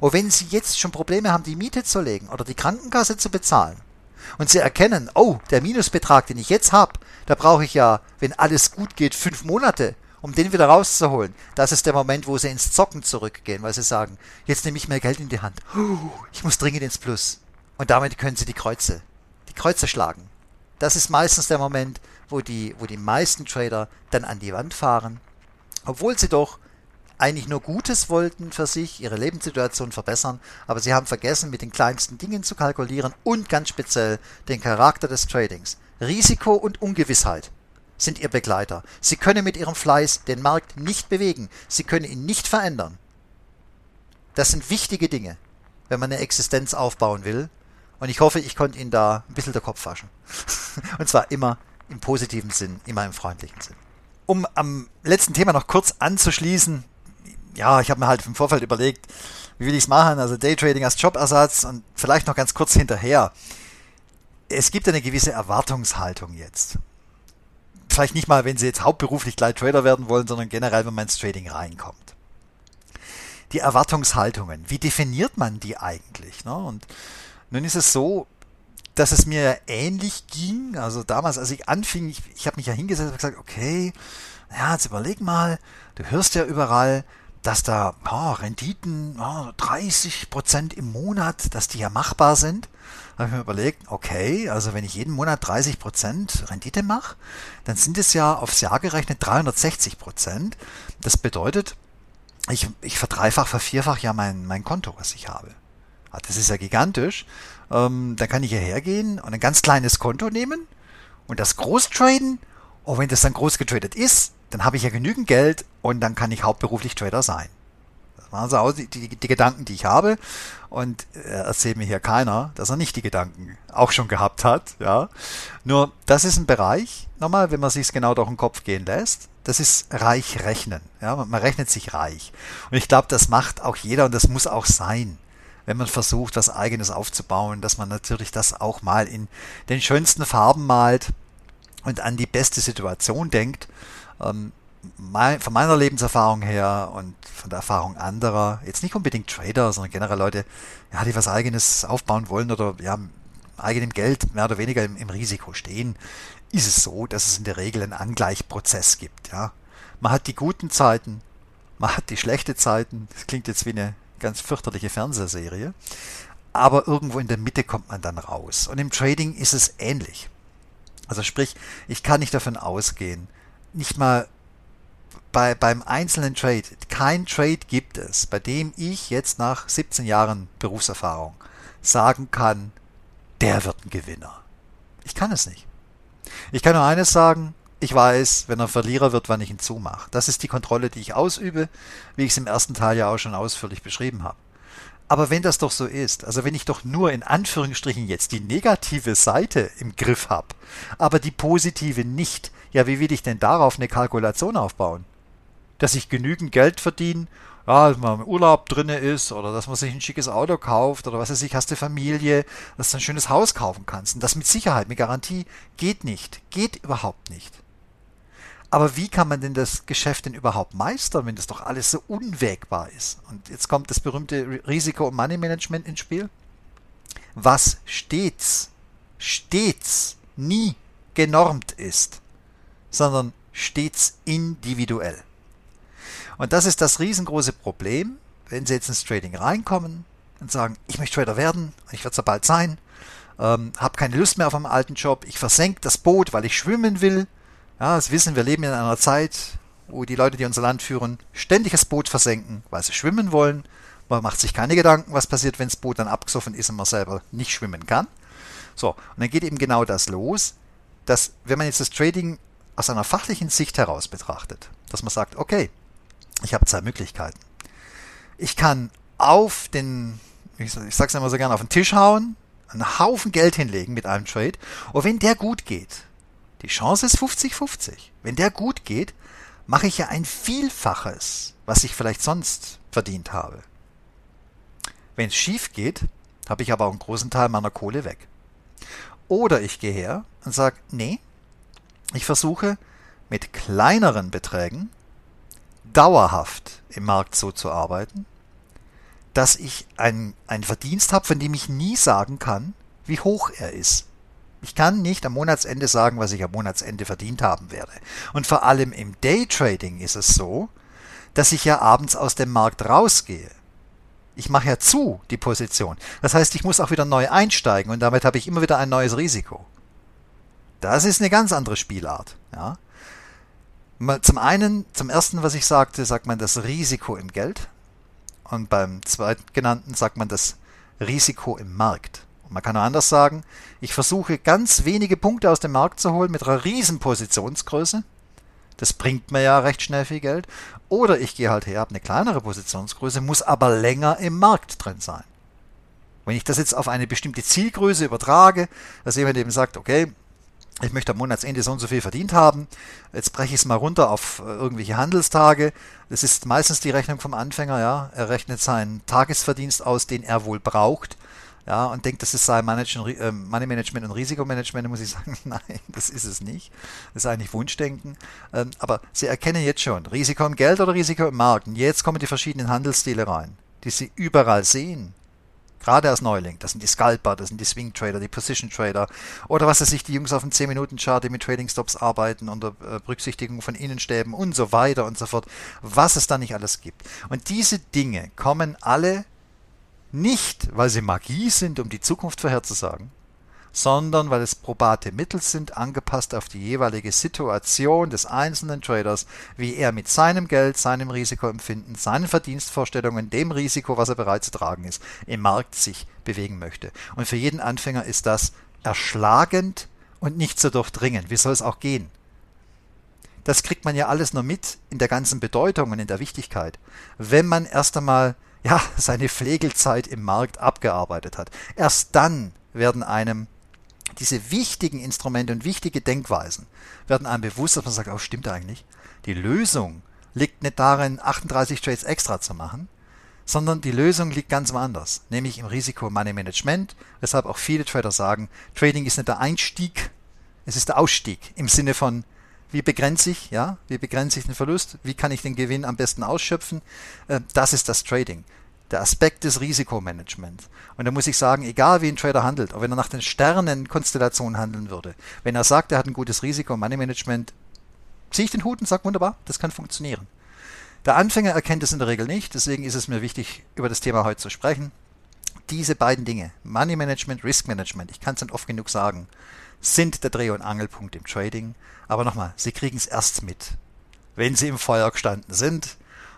Und wenn sie jetzt schon Probleme haben, die Miete zu legen oder die Krankenkasse zu bezahlen, und sie erkennen, oh, der Minusbetrag, den ich jetzt habe, da brauche ich ja, wenn alles gut geht, fünf Monate, um den wieder rauszuholen. Das ist der Moment, wo sie ins Zocken zurückgehen, weil sie sagen, jetzt nehme ich mehr Geld in die Hand. Ich muss dringend ins Plus. Und damit können sie die Kreuze Kreuze schlagen. Das ist meistens der Moment, wo die, wo die meisten Trader dann an die Wand fahren, obwohl sie doch eigentlich nur Gutes wollten für sich, ihre Lebenssituation verbessern, aber sie haben vergessen, mit den kleinsten Dingen zu kalkulieren und ganz speziell den Charakter des Tradings. Risiko und Ungewissheit sind ihr Begleiter. Sie können mit ihrem Fleiß den Markt nicht bewegen, sie können ihn nicht verändern. Das sind wichtige Dinge, wenn man eine Existenz aufbauen will und ich hoffe, ich konnte Ihnen da ein bisschen der Kopf waschen. Und zwar immer im positiven Sinn, immer im freundlichen Sinn. Um am letzten Thema noch kurz anzuschließen, ja, ich habe mir halt im Vorfeld überlegt, wie will ich es machen, also Daytrading als Jobersatz und vielleicht noch ganz kurz hinterher. Es gibt eine gewisse Erwartungshaltung jetzt. Vielleicht nicht mal, wenn Sie jetzt hauptberuflich gleich Trader werden wollen, sondern generell, wenn man ins Trading reinkommt. Die Erwartungshaltungen, wie definiert man die eigentlich? Ne? Und nun ist es so, dass es mir ähnlich ging. Also damals, als ich anfing, ich, ich habe mich ja hingesetzt und gesagt, okay, ja, jetzt überleg mal, du hörst ja überall, dass da oh, Renditen oh, 30 Prozent im Monat, dass die ja machbar sind. Da habe ich mir überlegt, okay, also wenn ich jeden Monat 30 Prozent Rendite mache, dann sind es ja aufs Jahr gerechnet 360 Prozent. Das bedeutet, ich, ich verdreifach, vervierfach ja mein, mein Konto, was ich habe. Ah, das ist ja gigantisch. Ähm, dann kann ich hierher gehen und ein ganz kleines Konto nehmen und das groß traden. Und wenn das dann groß getradet ist, dann habe ich ja genügend Geld und dann kann ich hauptberuflich Trader sein. Das waren so die, die, die Gedanken, die ich habe. Und äh, erzählt mir hier keiner, dass er nicht die Gedanken auch schon gehabt hat. Ja, Nur das ist ein Bereich, nochmal, wenn man sich es genau durch den Kopf gehen lässt, das ist reich rechnen. Ja, man rechnet sich reich. Und ich glaube, das macht auch jeder und das muss auch sein wenn man versucht, was eigenes aufzubauen, dass man natürlich das auch mal in den schönsten Farben malt und an die beste Situation denkt. Ähm, von meiner Lebenserfahrung her und von der Erfahrung anderer, jetzt nicht unbedingt Trader, sondern generell Leute, ja, die was eigenes aufbauen wollen oder ja, eigenem Geld mehr oder weniger im, im Risiko stehen, ist es so, dass es in der Regel einen Angleichprozess gibt. Ja? Man hat die guten Zeiten, man hat die schlechten Zeiten. Das klingt jetzt wie eine ganz fürchterliche Fernsehserie. Aber irgendwo in der Mitte kommt man dann raus. Und im Trading ist es ähnlich. Also sprich, ich kann nicht davon ausgehen, nicht mal bei, beim einzelnen Trade, kein Trade gibt es, bei dem ich jetzt nach 17 Jahren Berufserfahrung sagen kann, der wird ein Gewinner. Ich kann es nicht. Ich kann nur eines sagen, ich weiß, wenn er Verlierer wird, wann ich ihn zumache. Das ist die Kontrolle, die ich ausübe, wie ich es im ersten Teil ja auch schon ausführlich beschrieben habe. Aber wenn das doch so ist, also wenn ich doch nur in Anführungsstrichen jetzt die negative Seite im Griff habe, aber die positive nicht, ja, wie will ich denn darauf eine Kalkulation aufbauen? Dass ich genügend Geld verdiene, ja, dass man im Urlaub drinne ist oder dass man sich ein schickes Auto kauft oder was weiß ich, hast du Familie, dass du ein schönes Haus kaufen kannst. Und das mit Sicherheit, mit Garantie geht nicht, geht überhaupt nicht. Aber wie kann man denn das Geschäft denn überhaupt meistern, wenn das doch alles so unwägbar ist? Und jetzt kommt das berühmte Risiko- und Money-Management ins Spiel. Was stets, stets nie genormt ist, sondern stets individuell. Und das ist das riesengroße Problem, wenn Sie jetzt ins Trading reinkommen und sagen, ich möchte Trader werden, ich werde es ja bald sein, ähm, habe keine Lust mehr auf meinen alten Job, ich versenke das Boot, weil ich schwimmen will, ja, das wissen, wir leben in einer Zeit, wo die Leute, die unser Land führen, ständig das Boot versenken, weil sie schwimmen wollen. Man macht sich keine Gedanken, was passiert, wenn das Boot dann abgesoffen ist und man selber nicht schwimmen kann. So, und dann geht eben genau das los, dass wenn man jetzt das Trading aus einer fachlichen Sicht heraus betrachtet, dass man sagt, okay, ich habe zwei Möglichkeiten. Ich kann auf den, ich sag's immer so gerne, auf den Tisch hauen, einen Haufen Geld hinlegen mit einem Trade, und wenn der gut geht, die Chance ist 50-50. Wenn der gut geht, mache ich ja ein Vielfaches, was ich vielleicht sonst verdient habe. Wenn es schief geht, habe ich aber auch einen großen Teil meiner Kohle weg. Oder ich gehe her und sage, nee, ich versuche mit kleineren Beträgen dauerhaft im Markt so zu arbeiten, dass ich einen, Verdienst habe, von dem ich nie sagen kann, wie hoch er ist. Ich kann nicht am Monatsende sagen, was ich am Monatsende verdient haben werde. Und vor allem im Daytrading ist es so, dass ich ja abends aus dem Markt rausgehe. Ich mache ja zu die Position. Das heißt, ich muss auch wieder neu einsteigen und damit habe ich immer wieder ein neues Risiko. Das ist eine ganz andere Spielart. Ja. Zum einen, zum ersten, was ich sagte, sagt man das Risiko im Geld. Und beim zweitgenannten sagt man das Risiko im Markt. Man kann auch anders sagen, ich versuche ganz wenige Punkte aus dem Markt zu holen mit einer riesen Positionsgröße. Das bringt mir ja recht schnell viel Geld. Oder ich gehe halt her, habe eine kleinere Positionsgröße, muss aber länger im Markt drin sein. Wenn ich das jetzt auf eine bestimmte Zielgröße übertrage, dass jemand eben sagt, okay, ich möchte am Monatsende so und so viel verdient haben, jetzt breche ich es mal runter auf äh, irgendwelche Handelstage. Das ist meistens die Rechnung vom Anfänger, ja. Er rechnet seinen Tagesverdienst aus, den er wohl braucht ja, und denkt, das sein äh, Money Management und Risikomanagement, muss ich sagen, nein, das ist es nicht. Das ist eigentlich Wunschdenken. Ähm, aber Sie erkennen jetzt schon, Risiko im Geld oder Risiko im Markt. Und jetzt kommen die verschiedenen Handelsstile rein, die Sie überall sehen. Gerade als Neuling. Das sind die Scalper, das sind die Swing Trader, die Position Trader oder was weiß ich, die Jungs auf dem 10-Minuten-Chart, die mit Trading Stops arbeiten unter äh, Berücksichtigung von Innenstäben und so weiter und so fort. Was es da nicht alles gibt. Und diese Dinge kommen alle nicht, weil sie Magie sind, um die Zukunft vorherzusagen, sondern weil es probate Mittel sind, angepasst auf die jeweilige Situation des einzelnen Traders, wie er mit seinem Geld, seinem Risikoempfinden, seinen Verdienstvorstellungen, dem Risiko, was er bereit zu tragen ist, im Markt sich bewegen möchte. Und für jeden Anfänger ist das erschlagend und nicht zu durchdringen. Wie soll es auch gehen? Das kriegt man ja alles nur mit in der ganzen Bedeutung und in der Wichtigkeit, wenn man erst einmal ja, seine Pflegelzeit im Markt abgearbeitet hat. Erst dann werden einem diese wichtigen Instrumente und wichtige Denkweisen werden einem bewusst, dass man sagt, oh, stimmt eigentlich. Die Lösung liegt nicht darin, 38 Trades extra zu machen, sondern die Lösung liegt ganz woanders, nämlich im Risiko-Money-Management, weshalb auch viele Trader sagen, Trading ist nicht der Einstieg, es ist der Ausstieg im Sinne von, wie begrenze ich, ja, wie begrenze ich den Verlust? Wie kann ich den Gewinn am besten ausschöpfen? Äh, das ist das Trading. der Aspekt des Risikomanagements. Und da muss ich sagen, egal wie ein Trader handelt, auch wenn er nach den Sternenkonstellationen handeln würde, wenn er sagt, er hat ein gutes Risiko Money Management, ziehe ich den Hut und sage, wunderbar, das kann funktionieren. Der Anfänger erkennt es in der Regel nicht, deswegen ist es mir wichtig, über das Thema heute zu sprechen. Diese beiden Dinge, Money Management, Risk Management, ich kann es nicht oft genug sagen, sind der Dreh- und Angelpunkt im Trading. Aber nochmal, Sie kriegen es erst mit, wenn Sie im Feuer gestanden sind,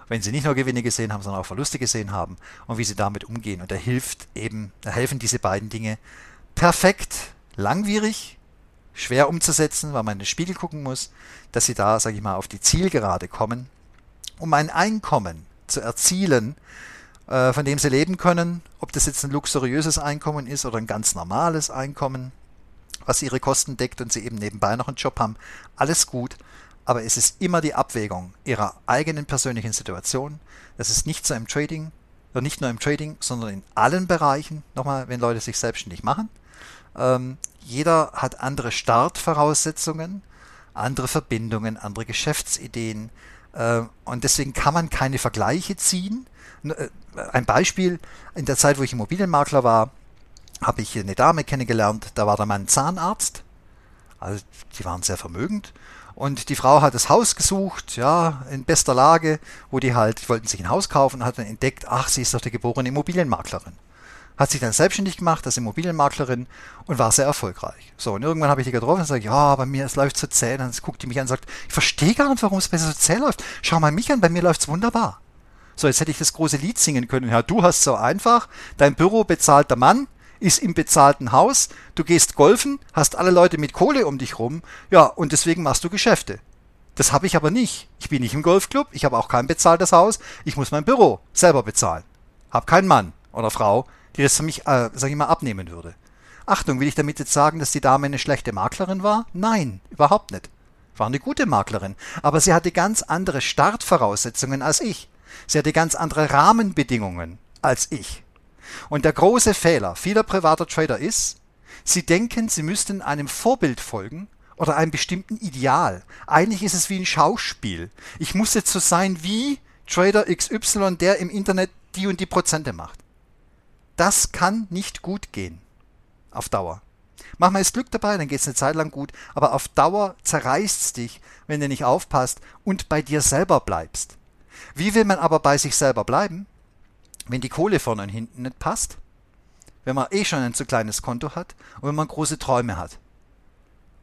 wenn Sie nicht nur Gewinne gesehen haben, sondern auch Verluste gesehen haben und wie Sie damit umgehen. Und da hilft eben, da helfen diese beiden Dinge perfekt, langwierig, schwer umzusetzen, weil man in den Spiegel gucken muss, dass Sie da, sage ich mal, auf die Zielgerade kommen, um ein Einkommen zu erzielen, äh, von dem Sie leben können, ob das jetzt ein luxuriöses Einkommen ist oder ein ganz normales Einkommen was ihre Kosten deckt und sie eben nebenbei noch einen Job haben. Alles gut, aber es ist immer die Abwägung ihrer eigenen persönlichen Situation. Das ist nicht so im Trading, oder nicht nur im Trading, sondern in allen Bereichen. Nochmal, wenn Leute sich selbstständig machen. Ähm, jeder hat andere Startvoraussetzungen, andere Verbindungen, andere Geschäftsideen. Äh, und deswegen kann man keine Vergleiche ziehen. Äh, ein Beispiel, in der Zeit, wo ich Immobilienmakler war, habe ich eine Dame kennengelernt, da war der Mann Zahnarzt. Also die waren sehr vermögend. Und die Frau hat das Haus gesucht, ja, in bester Lage, wo die halt, die wollten sich ein Haus kaufen und hat dann entdeckt, ach, sie ist doch die geborene Immobilienmaklerin. Hat sich dann selbstständig gemacht als Immobilienmaklerin und war sehr erfolgreich. So, und irgendwann habe ich die getroffen und sage, ja, bei mir es läuft so zäh. Dann guckt die mich an und sagt, ich verstehe gar nicht, warum es besser so zäh läuft. Schau mal mich an, bei mir läuft es wunderbar. So, jetzt hätte ich das große Lied singen können. Ja, du hast so einfach, dein Büro bezahlt der Mann, ist im bezahlten Haus, du gehst golfen, hast alle Leute mit Kohle um dich rum, ja, und deswegen machst du Geschäfte. Das habe ich aber nicht. Ich bin nicht im Golfclub, ich habe auch kein bezahltes Haus, ich muss mein Büro selber bezahlen. Hab keinen Mann oder Frau, die das für mich, äh, sag ich mal, abnehmen würde. Achtung, will ich damit jetzt sagen, dass die Dame eine schlechte Maklerin war? Nein, überhaupt nicht. War eine gute Maklerin, aber sie hatte ganz andere Startvoraussetzungen als ich. Sie hatte ganz andere Rahmenbedingungen als ich. Und der große Fehler vieler privater Trader ist, sie denken, sie müssten einem Vorbild folgen oder einem bestimmten Ideal. Eigentlich ist es wie ein Schauspiel. Ich muss jetzt so sein wie Trader XY, der im Internet die und die Prozente macht. Das kann nicht gut gehen. Auf Dauer. Mach mal jetzt Glück dabei, dann geht es eine Zeit lang gut, aber auf Dauer zerreißt es dich, wenn du nicht aufpasst und bei dir selber bleibst. Wie will man aber bei sich selber bleiben? Wenn die Kohle vorne und hinten nicht passt, wenn man eh schon ein zu kleines Konto hat und wenn man große Träume hat.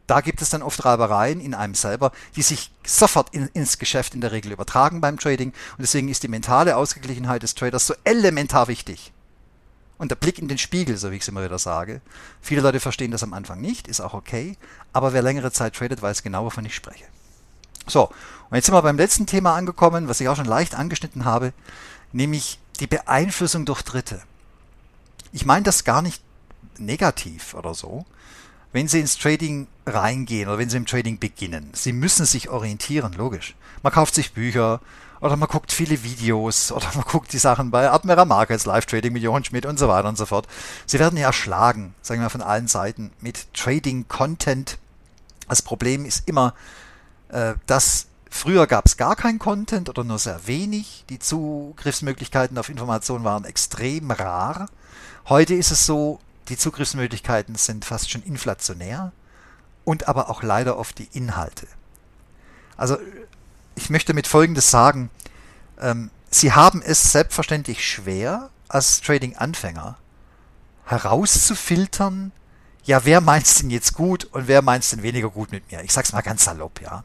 Da gibt es dann oft Reibereien in einem selber, die sich sofort in, ins Geschäft in der Regel übertragen beim Trading. Und deswegen ist die mentale Ausgeglichenheit des Traders so elementar wichtig. Und der Blick in den Spiegel, so wie ich es immer wieder sage. Viele Leute verstehen das am Anfang nicht, ist auch okay. Aber wer längere Zeit tradet, weiß genau, wovon ich spreche. So, und jetzt sind wir beim letzten Thema angekommen, was ich auch schon leicht angeschnitten habe, nämlich die Beeinflussung durch Dritte. Ich meine das gar nicht negativ oder so. Wenn Sie ins Trading reingehen oder wenn Sie im Trading beginnen, Sie müssen sich orientieren, logisch. Man kauft sich Bücher oder man guckt viele Videos oder man guckt die Sachen bei Admiral Markets, Live Trading mit Johann Schmidt und so weiter und so fort. Sie werden ja erschlagen, sagen wir von allen Seiten, mit Trading-Content. Das Problem ist immer, äh, dass Früher gab es gar kein Content oder nur sehr wenig. Die Zugriffsmöglichkeiten auf Informationen waren extrem rar. Heute ist es so, die Zugriffsmöglichkeiten sind fast schon inflationär und aber auch leider oft die Inhalte. Also ich möchte mit Folgendes sagen. Ähm, Sie haben es selbstverständlich schwer, als Trading-Anfänger herauszufiltern, ja, wer meint es denn jetzt gut und wer meint es denn weniger gut mit mir? Ich sag's mal ganz salopp, ja.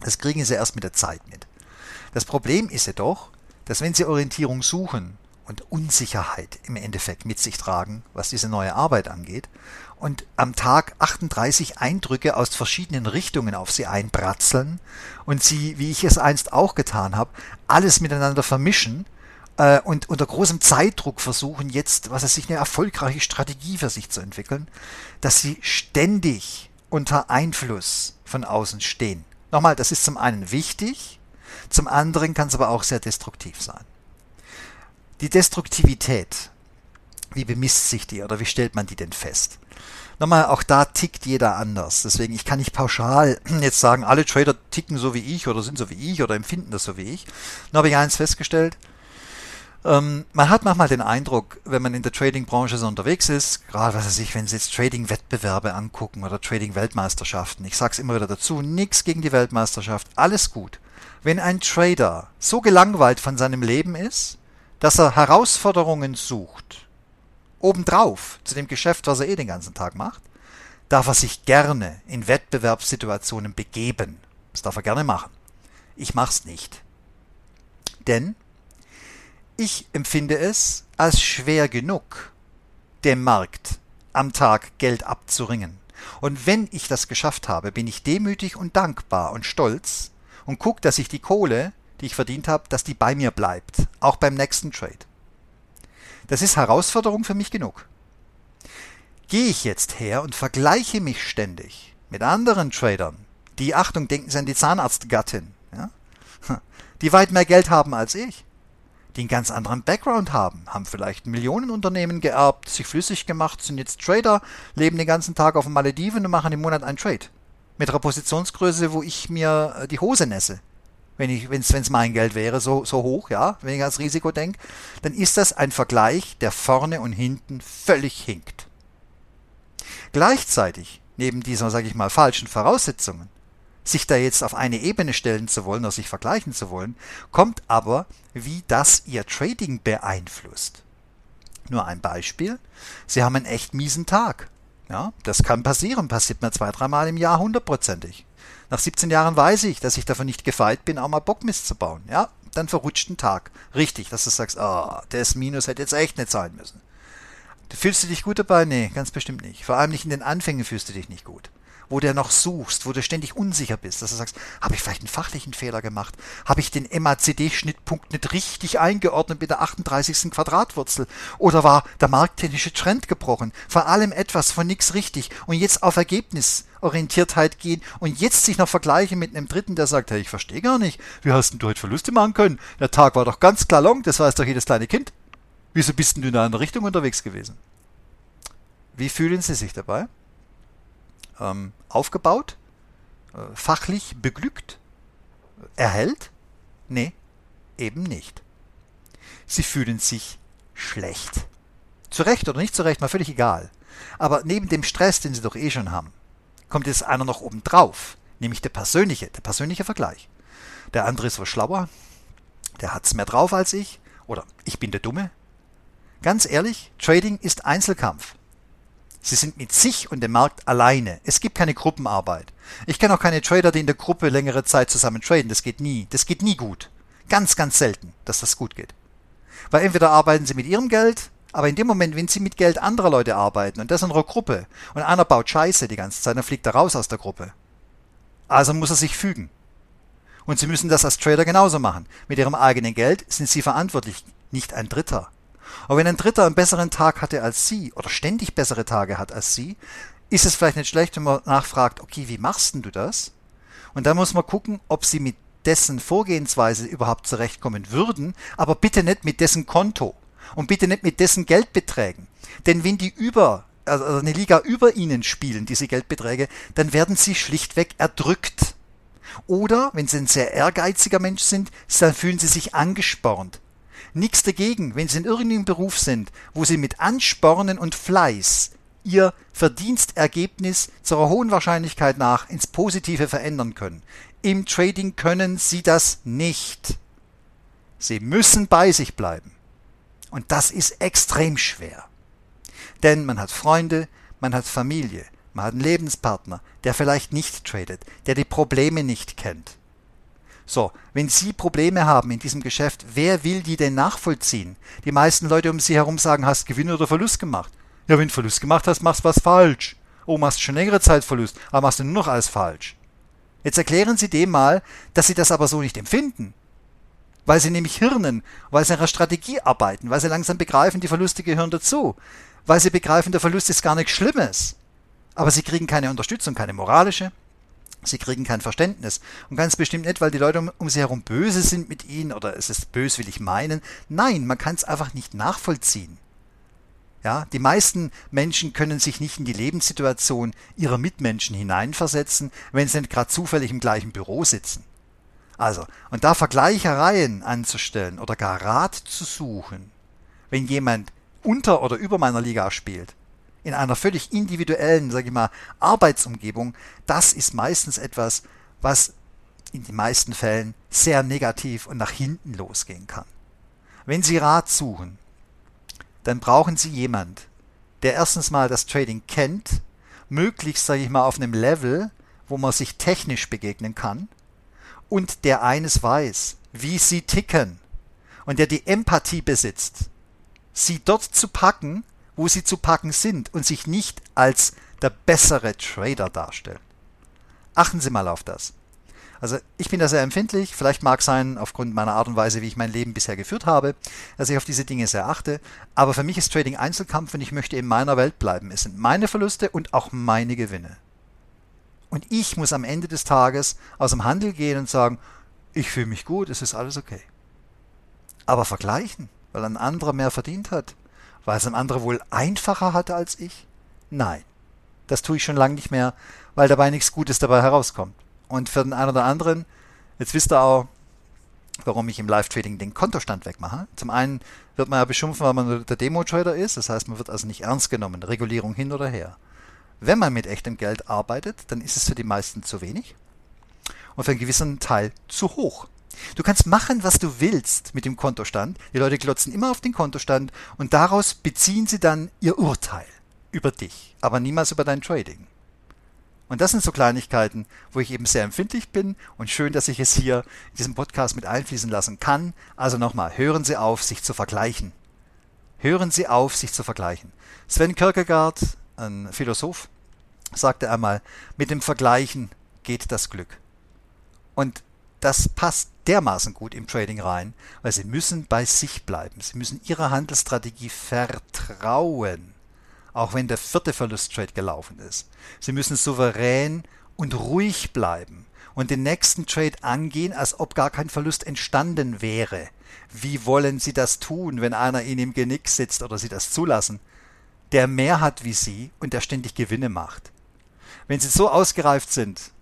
Das kriegen sie erst mit der Zeit mit. Das Problem ist jedoch, dass wenn sie Orientierung suchen und Unsicherheit im Endeffekt mit sich tragen, was diese neue Arbeit angeht, und am Tag 38 Eindrücke aus verschiedenen Richtungen auf sie einbratzeln und sie, wie ich es einst auch getan habe, alles miteinander vermischen äh, und unter großem Zeitdruck versuchen jetzt, was es sich eine erfolgreiche Strategie für sich zu entwickeln, dass sie ständig unter Einfluss von außen stehen. Nochmal, das ist zum einen wichtig, zum anderen kann es aber auch sehr destruktiv sein. Die Destruktivität, wie bemisst sich die oder wie stellt man die denn fest? Nochmal, auch da tickt jeder anders. Deswegen, ich kann nicht pauschal jetzt sagen, alle Trader ticken so wie ich oder sind so wie ich oder empfinden das so wie ich. Nur habe ich eins festgestellt, man hat manchmal den Eindruck, wenn man in der Trading-Branche so unterwegs ist, gerade was weiß ich, wenn Sie jetzt Trading-Wettbewerbe angucken oder Trading-Weltmeisterschaften, ich sage es immer wieder dazu, nichts gegen die Weltmeisterschaft, alles gut. Wenn ein Trader so gelangweilt von seinem Leben ist, dass er Herausforderungen sucht, obendrauf zu dem Geschäft, was er eh den ganzen Tag macht, darf er sich gerne in Wettbewerbssituationen begeben. Das darf er gerne machen. Ich mach's nicht. Denn ich empfinde es als schwer genug, dem Markt am Tag Geld abzuringen. Und wenn ich das geschafft habe, bin ich demütig und dankbar und stolz und guck, dass ich die Kohle, die ich verdient habe, dass die bei mir bleibt, auch beim nächsten Trade. Das ist Herausforderung für mich genug. Gehe ich jetzt her und vergleiche mich ständig mit anderen Tradern, die, Achtung, denken Sie an die Zahnarztgattin, ja? die weit mehr Geld haben als ich, die einen ganz anderen Background haben, haben vielleicht Millionenunternehmen geerbt, sich flüssig gemacht, sind jetzt Trader, leben den ganzen Tag auf den Malediven und machen im Monat einen Trade. Mit einer Positionsgröße, wo ich mir äh, die Hose nässe. Wenn es mein Geld wäre, so, so hoch, ja, wenn ich ans Risiko denke, dann ist das ein Vergleich, der vorne und hinten völlig hinkt. Gleichzeitig, neben dieser, sage ich mal, falschen Voraussetzungen, sich da jetzt auf eine Ebene stellen zu wollen oder sich vergleichen zu wollen, kommt aber, wie das ihr Trading beeinflusst. Nur ein Beispiel. Sie haben einen echt miesen Tag. Ja, das kann passieren, passiert mir zwei, dreimal im Jahr hundertprozentig. Nach 17 Jahren weiß ich, dass ich davon nicht gefeit bin, auch mal Bockmist zu bauen. Ja, dann verrutscht ein Tag. Richtig, dass du sagst, ah, oh, das Minus hätte jetzt echt nicht sein müssen. Fühlst du dich gut dabei? Nee, ganz bestimmt nicht. Vor allem nicht in den Anfängen fühlst du dich nicht gut wo du noch suchst, wo du ständig unsicher bist, dass du sagst, habe ich vielleicht einen fachlichen Fehler gemacht? Habe ich den MACD-Schnittpunkt nicht richtig eingeordnet mit der 38. Quadratwurzel? Oder war der markttechnische Trend gebrochen? Vor allem etwas von nichts richtig und jetzt auf Ergebnisorientiertheit gehen und jetzt sich noch vergleichen mit einem Dritten, der sagt, hey, ich verstehe gar nicht, wie hast denn du heute Verluste machen können? Der Tag war doch ganz klar long, das weiß doch jedes kleine Kind. Wieso bist denn du in einer andere Richtung unterwegs gewesen? Wie fühlen Sie sich dabei? Ähm, aufgebaut, äh, fachlich beglückt, erhält? Nee, eben nicht. Sie fühlen sich schlecht. Zu Recht oder nicht zu Recht, mal völlig egal. Aber neben dem Stress, den sie doch eh schon haben, kommt jetzt einer noch oben drauf, nämlich der persönliche, der persönliche Vergleich. Der andere ist was schlauer, der hat's mehr drauf als ich, oder ich bin der Dumme. Ganz ehrlich, Trading ist Einzelkampf. Sie sind mit sich und dem Markt alleine. Es gibt keine Gruppenarbeit. Ich kenne auch keine Trader, die in der Gruppe längere Zeit zusammen traden. Das geht nie. Das geht nie gut. Ganz, ganz selten, dass das gut geht. Weil entweder arbeiten sie mit ihrem Geld, aber in dem Moment, wenn sie mit Geld anderer Leute arbeiten und das in einer Gruppe und einer baut Scheiße die ganze Zeit, dann fliegt er raus aus der Gruppe. Also muss er sich fügen. Und sie müssen das als Trader genauso machen. Mit ihrem eigenen Geld sind sie verantwortlich, nicht ein Dritter. Aber wenn ein Dritter einen besseren Tag hatte als Sie oder ständig bessere Tage hat als Sie, ist es vielleicht nicht schlecht, wenn man nachfragt, okay, wie machst denn du das? Und dann muss man gucken, ob Sie mit dessen Vorgehensweise überhaupt zurechtkommen würden, aber bitte nicht mit dessen Konto und bitte nicht mit dessen Geldbeträgen. Denn wenn die über, also eine Liga über ihnen spielen, diese Geldbeträge, dann werden sie schlichtweg erdrückt. Oder, wenn sie ein sehr ehrgeiziger Mensch sind, dann fühlen sie sich angespornt nichts dagegen, wenn Sie in irgendeinem Beruf sind, wo Sie mit Anspornen und Fleiß Ihr Verdienstergebnis zu einer hohen Wahrscheinlichkeit nach ins Positive verändern können. Im Trading können Sie das nicht. Sie müssen bei sich bleiben. Und das ist extrem schwer. Denn man hat Freunde, man hat Familie, man hat einen Lebenspartner, der vielleicht nicht tradet, der die Probleme nicht kennt. So, wenn Sie Probleme haben in diesem Geschäft, wer will die denn nachvollziehen? Die meisten Leute um Sie herum sagen, hast Gewinn oder Verlust gemacht. Ja, wenn du Verlust gemacht hast, machst du was falsch. Oh, machst schon längere Zeit Verlust, aber machst du nur noch alles falsch. Jetzt erklären Sie dem mal, dass Sie das aber so nicht empfinden. Weil Sie nämlich hirnen, weil Sie in ihrer Strategie arbeiten, weil Sie langsam begreifen, die Verluste gehören dazu. Weil Sie begreifen, der Verlust ist gar nichts Schlimmes. Aber Sie kriegen keine Unterstützung, keine moralische, Sie kriegen kein Verständnis. Und ganz bestimmt nicht, weil die Leute um, um sie herum böse sind mit ihnen oder es ist böswillig meinen. Nein, man kann es einfach nicht nachvollziehen. Ja, die meisten Menschen können sich nicht in die Lebenssituation ihrer Mitmenschen hineinversetzen, wenn sie nicht gerade zufällig im gleichen Büro sitzen. Also, und da Vergleichereien anzustellen oder gar Rat zu suchen, wenn jemand unter oder über meiner Liga spielt, in einer völlig individuellen, sage ich mal, Arbeitsumgebung, das ist meistens etwas, was in den meisten Fällen sehr negativ und nach hinten losgehen kann. Wenn Sie Rat suchen, dann brauchen Sie jemand, der erstens mal das Trading kennt, möglichst, sage ich mal, auf einem Level, wo man sich technisch begegnen kann und der eines weiß, wie Sie ticken und der die Empathie besitzt, Sie dort zu packen, wo Sie zu packen sind und sich nicht als der bessere Trader darstellen. Achten Sie mal auf das. Also ich bin da sehr empfindlich. Vielleicht mag sein, aufgrund meiner Art und Weise, wie ich mein Leben bisher geführt habe, dass ich auf diese Dinge sehr achte. Aber für mich ist Trading Einzelkampf und ich möchte in meiner Welt bleiben. Es sind meine Verluste und auch meine Gewinne. Und ich muss am Ende des Tages aus dem Handel gehen und sagen, ich fühle mich gut, es ist alles okay. Aber vergleichen, weil ein anderer mehr verdient hat, weil es ein anderer wohl einfacher hatte als ich? Nein, das tue ich schon lange nicht mehr, weil dabei nichts Gutes dabei herauskommt. Und für den einen oder anderen, jetzt wisst ihr auch, warum ich im Live-Trading den Kontostand wegmache. Zum einen wird man ja beschimpfen, weil man der Demo-Trader ist, das heißt, man wird also nicht ernst genommen, Regulierung hin oder her. Wenn man mit echtem Geld arbeitet, dann ist es für die meisten zu wenig und für einen gewissen Teil zu hoch. Du kannst machen, was du willst mit dem Kontostand. Die Leute glotzen immer auf den Kontostand und daraus beziehen sie dann ihr Urteil über dich, aber niemals über dein Trading. Und das sind so Kleinigkeiten, wo ich eben sehr empfindlich bin und schön, dass ich es hier in diesem Podcast mit einfließen lassen kann. Also nochmal, hören Sie auf, sich zu vergleichen. Hören Sie auf, sich zu vergleichen. Sven Kierkegaard, ein Philosoph, sagte einmal, mit dem Vergleichen geht das Glück. Und das passt dermaßen gut im Trading rein, weil Sie müssen bei sich bleiben. Sie müssen Ihrer Handelsstrategie vertrauen auch wenn der vierte Verlusttrade gelaufen ist. Sie müssen souverän und ruhig bleiben und den nächsten Trade angehen, als ob gar kein Verlust entstanden wäre. Wie wollen Sie das tun, wenn einer Ihnen im Genick sitzt oder Sie das zulassen? Der mehr hat wie Sie und der ständig Gewinne macht. Wenn Sie so ausgereift sind,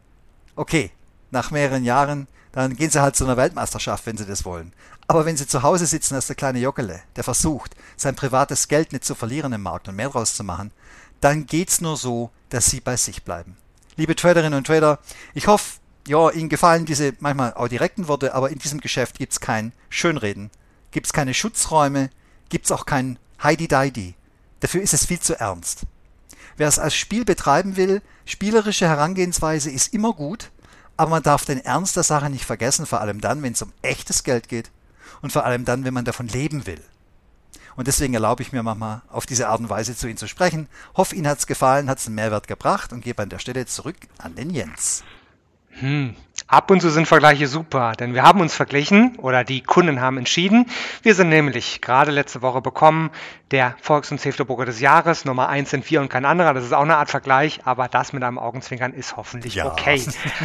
okay, nach mehreren Jahren, dann gehen Sie halt zu einer Weltmeisterschaft, wenn Sie das wollen. Aber wenn Sie zu Hause sitzen als der kleine Joggele, der versucht, sein privates Geld nicht zu verlieren im Markt und mehr draus zu machen, dann geht's nur so, dass Sie bei sich bleiben. Liebe Traderinnen und Trader, ich hoffe, ja, Ihnen gefallen diese manchmal auch direkten Worte, aber in diesem Geschäft gibt's kein Schönreden, gibt's keine Schutzräume, gibt's auch kein Heidi-Deidi. Dafür ist es viel zu ernst. Wer es als Spiel betreiben will, spielerische Herangehensweise ist immer gut, aber man darf den Ernst der Sache nicht vergessen, vor allem dann, wenn es um echtes Geld geht und vor allem dann, wenn man davon leben will. Und deswegen erlaube ich mir manchmal auf diese Art und Weise zu Ihnen zu sprechen. Hoffe, Ihnen hat es gefallen, hat es einen Mehrwert gebracht und gebe an der Stelle zurück an den Jens. Hm. Ab und zu sind Vergleiche super, denn wir haben uns verglichen oder die Kunden haben entschieden. Wir sind nämlich gerade letzte Woche bekommen, der Volks- und Safety-Broker des Jahres, Nummer 1 sind 4 und kein anderer. Das ist auch eine Art Vergleich, aber das mit einem Augenzwinkern ist hoffentlich ja. okay.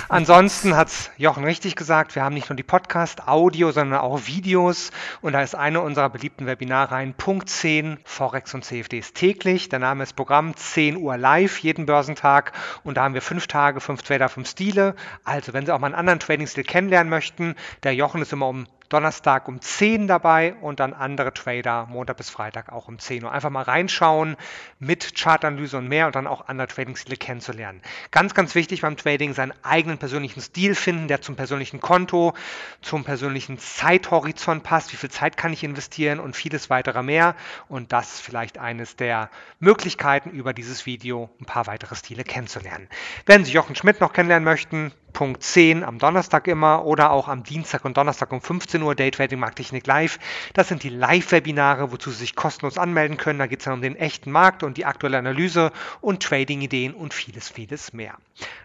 Ansonsten hat's Jochen richtig gesagt, wir haben nicht nur die Podcast-Audio, sondern auch Videos und da ist eine unserer beliebten Webinarreihen Punkt 10 Forex und CFDs täglich. Der Name ist Programm 10 Uhr live, jeden Börsentag und da haben wir fünf Tage, fünf Trader, fünf Stile. Also wenn Sie auch mal einen anderen Trading-Stil kennenlernen möchten, der Jochen ist immer um Donnerstag um 10 dabei und dann andere Trader Montag bis Freitag auch um 10 Uhr. Einfach mal reinschauen mit Chartanalyse und mehr und dann auch andere Trading-Stile kennenzulernen. Ganz, ganz wichtig beim Trading seinen eigenen persönlichen Stil finden, der zum persönlichen Konto, zum persönlichen Zeithorizont passt. Wie viel Zeit kann ich investieren und vieles weitere mehr. Und das ist vielleicht eines der Möglichkeiten, über dieses Video ein paar weitere Stile kennenzulernen. Wenn Sie Jochen Schmidt noch kennenlernen möchten, Punkt 10 am Donnerstag immer oder auch am Dienstag und Donnerstag um 15 Uhr Day Trading Markttechnik Live. Das sind die Live-Webinare, wozu Sie sich kostenlos anmelden können. Da geht es dann um den echten Markt und die aktuelle Analyse und Trading-Ideen und vieles, vieles mehr.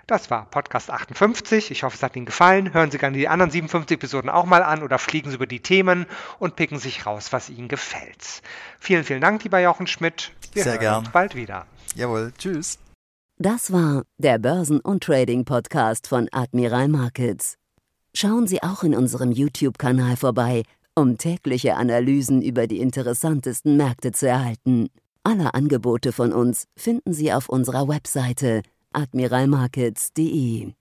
Das war Podcast 58. Ich hoffe, es hat Ihnen gefallen. Hören Sie gerne die anderen 57 Episoden auch mal an oder fliegen Sie über die Themen und picken sich raus, was Ihnen gefällt. Vielen, vielen Dank, lieber Jochen Schmidt. Wir Sehr hören uns bald wieder. Jawohl, tschüss. Das war der Börsen- und Trading-Podcast von Admiral Markets. Schauen Sie auch in unserem YouTube-Kanal vorbei, um tägliche Analysen über die interessantesten Märkte zu erhalten. Alle Angebote von uns finden Sie auf unserer Webseite admiralmarkets.de.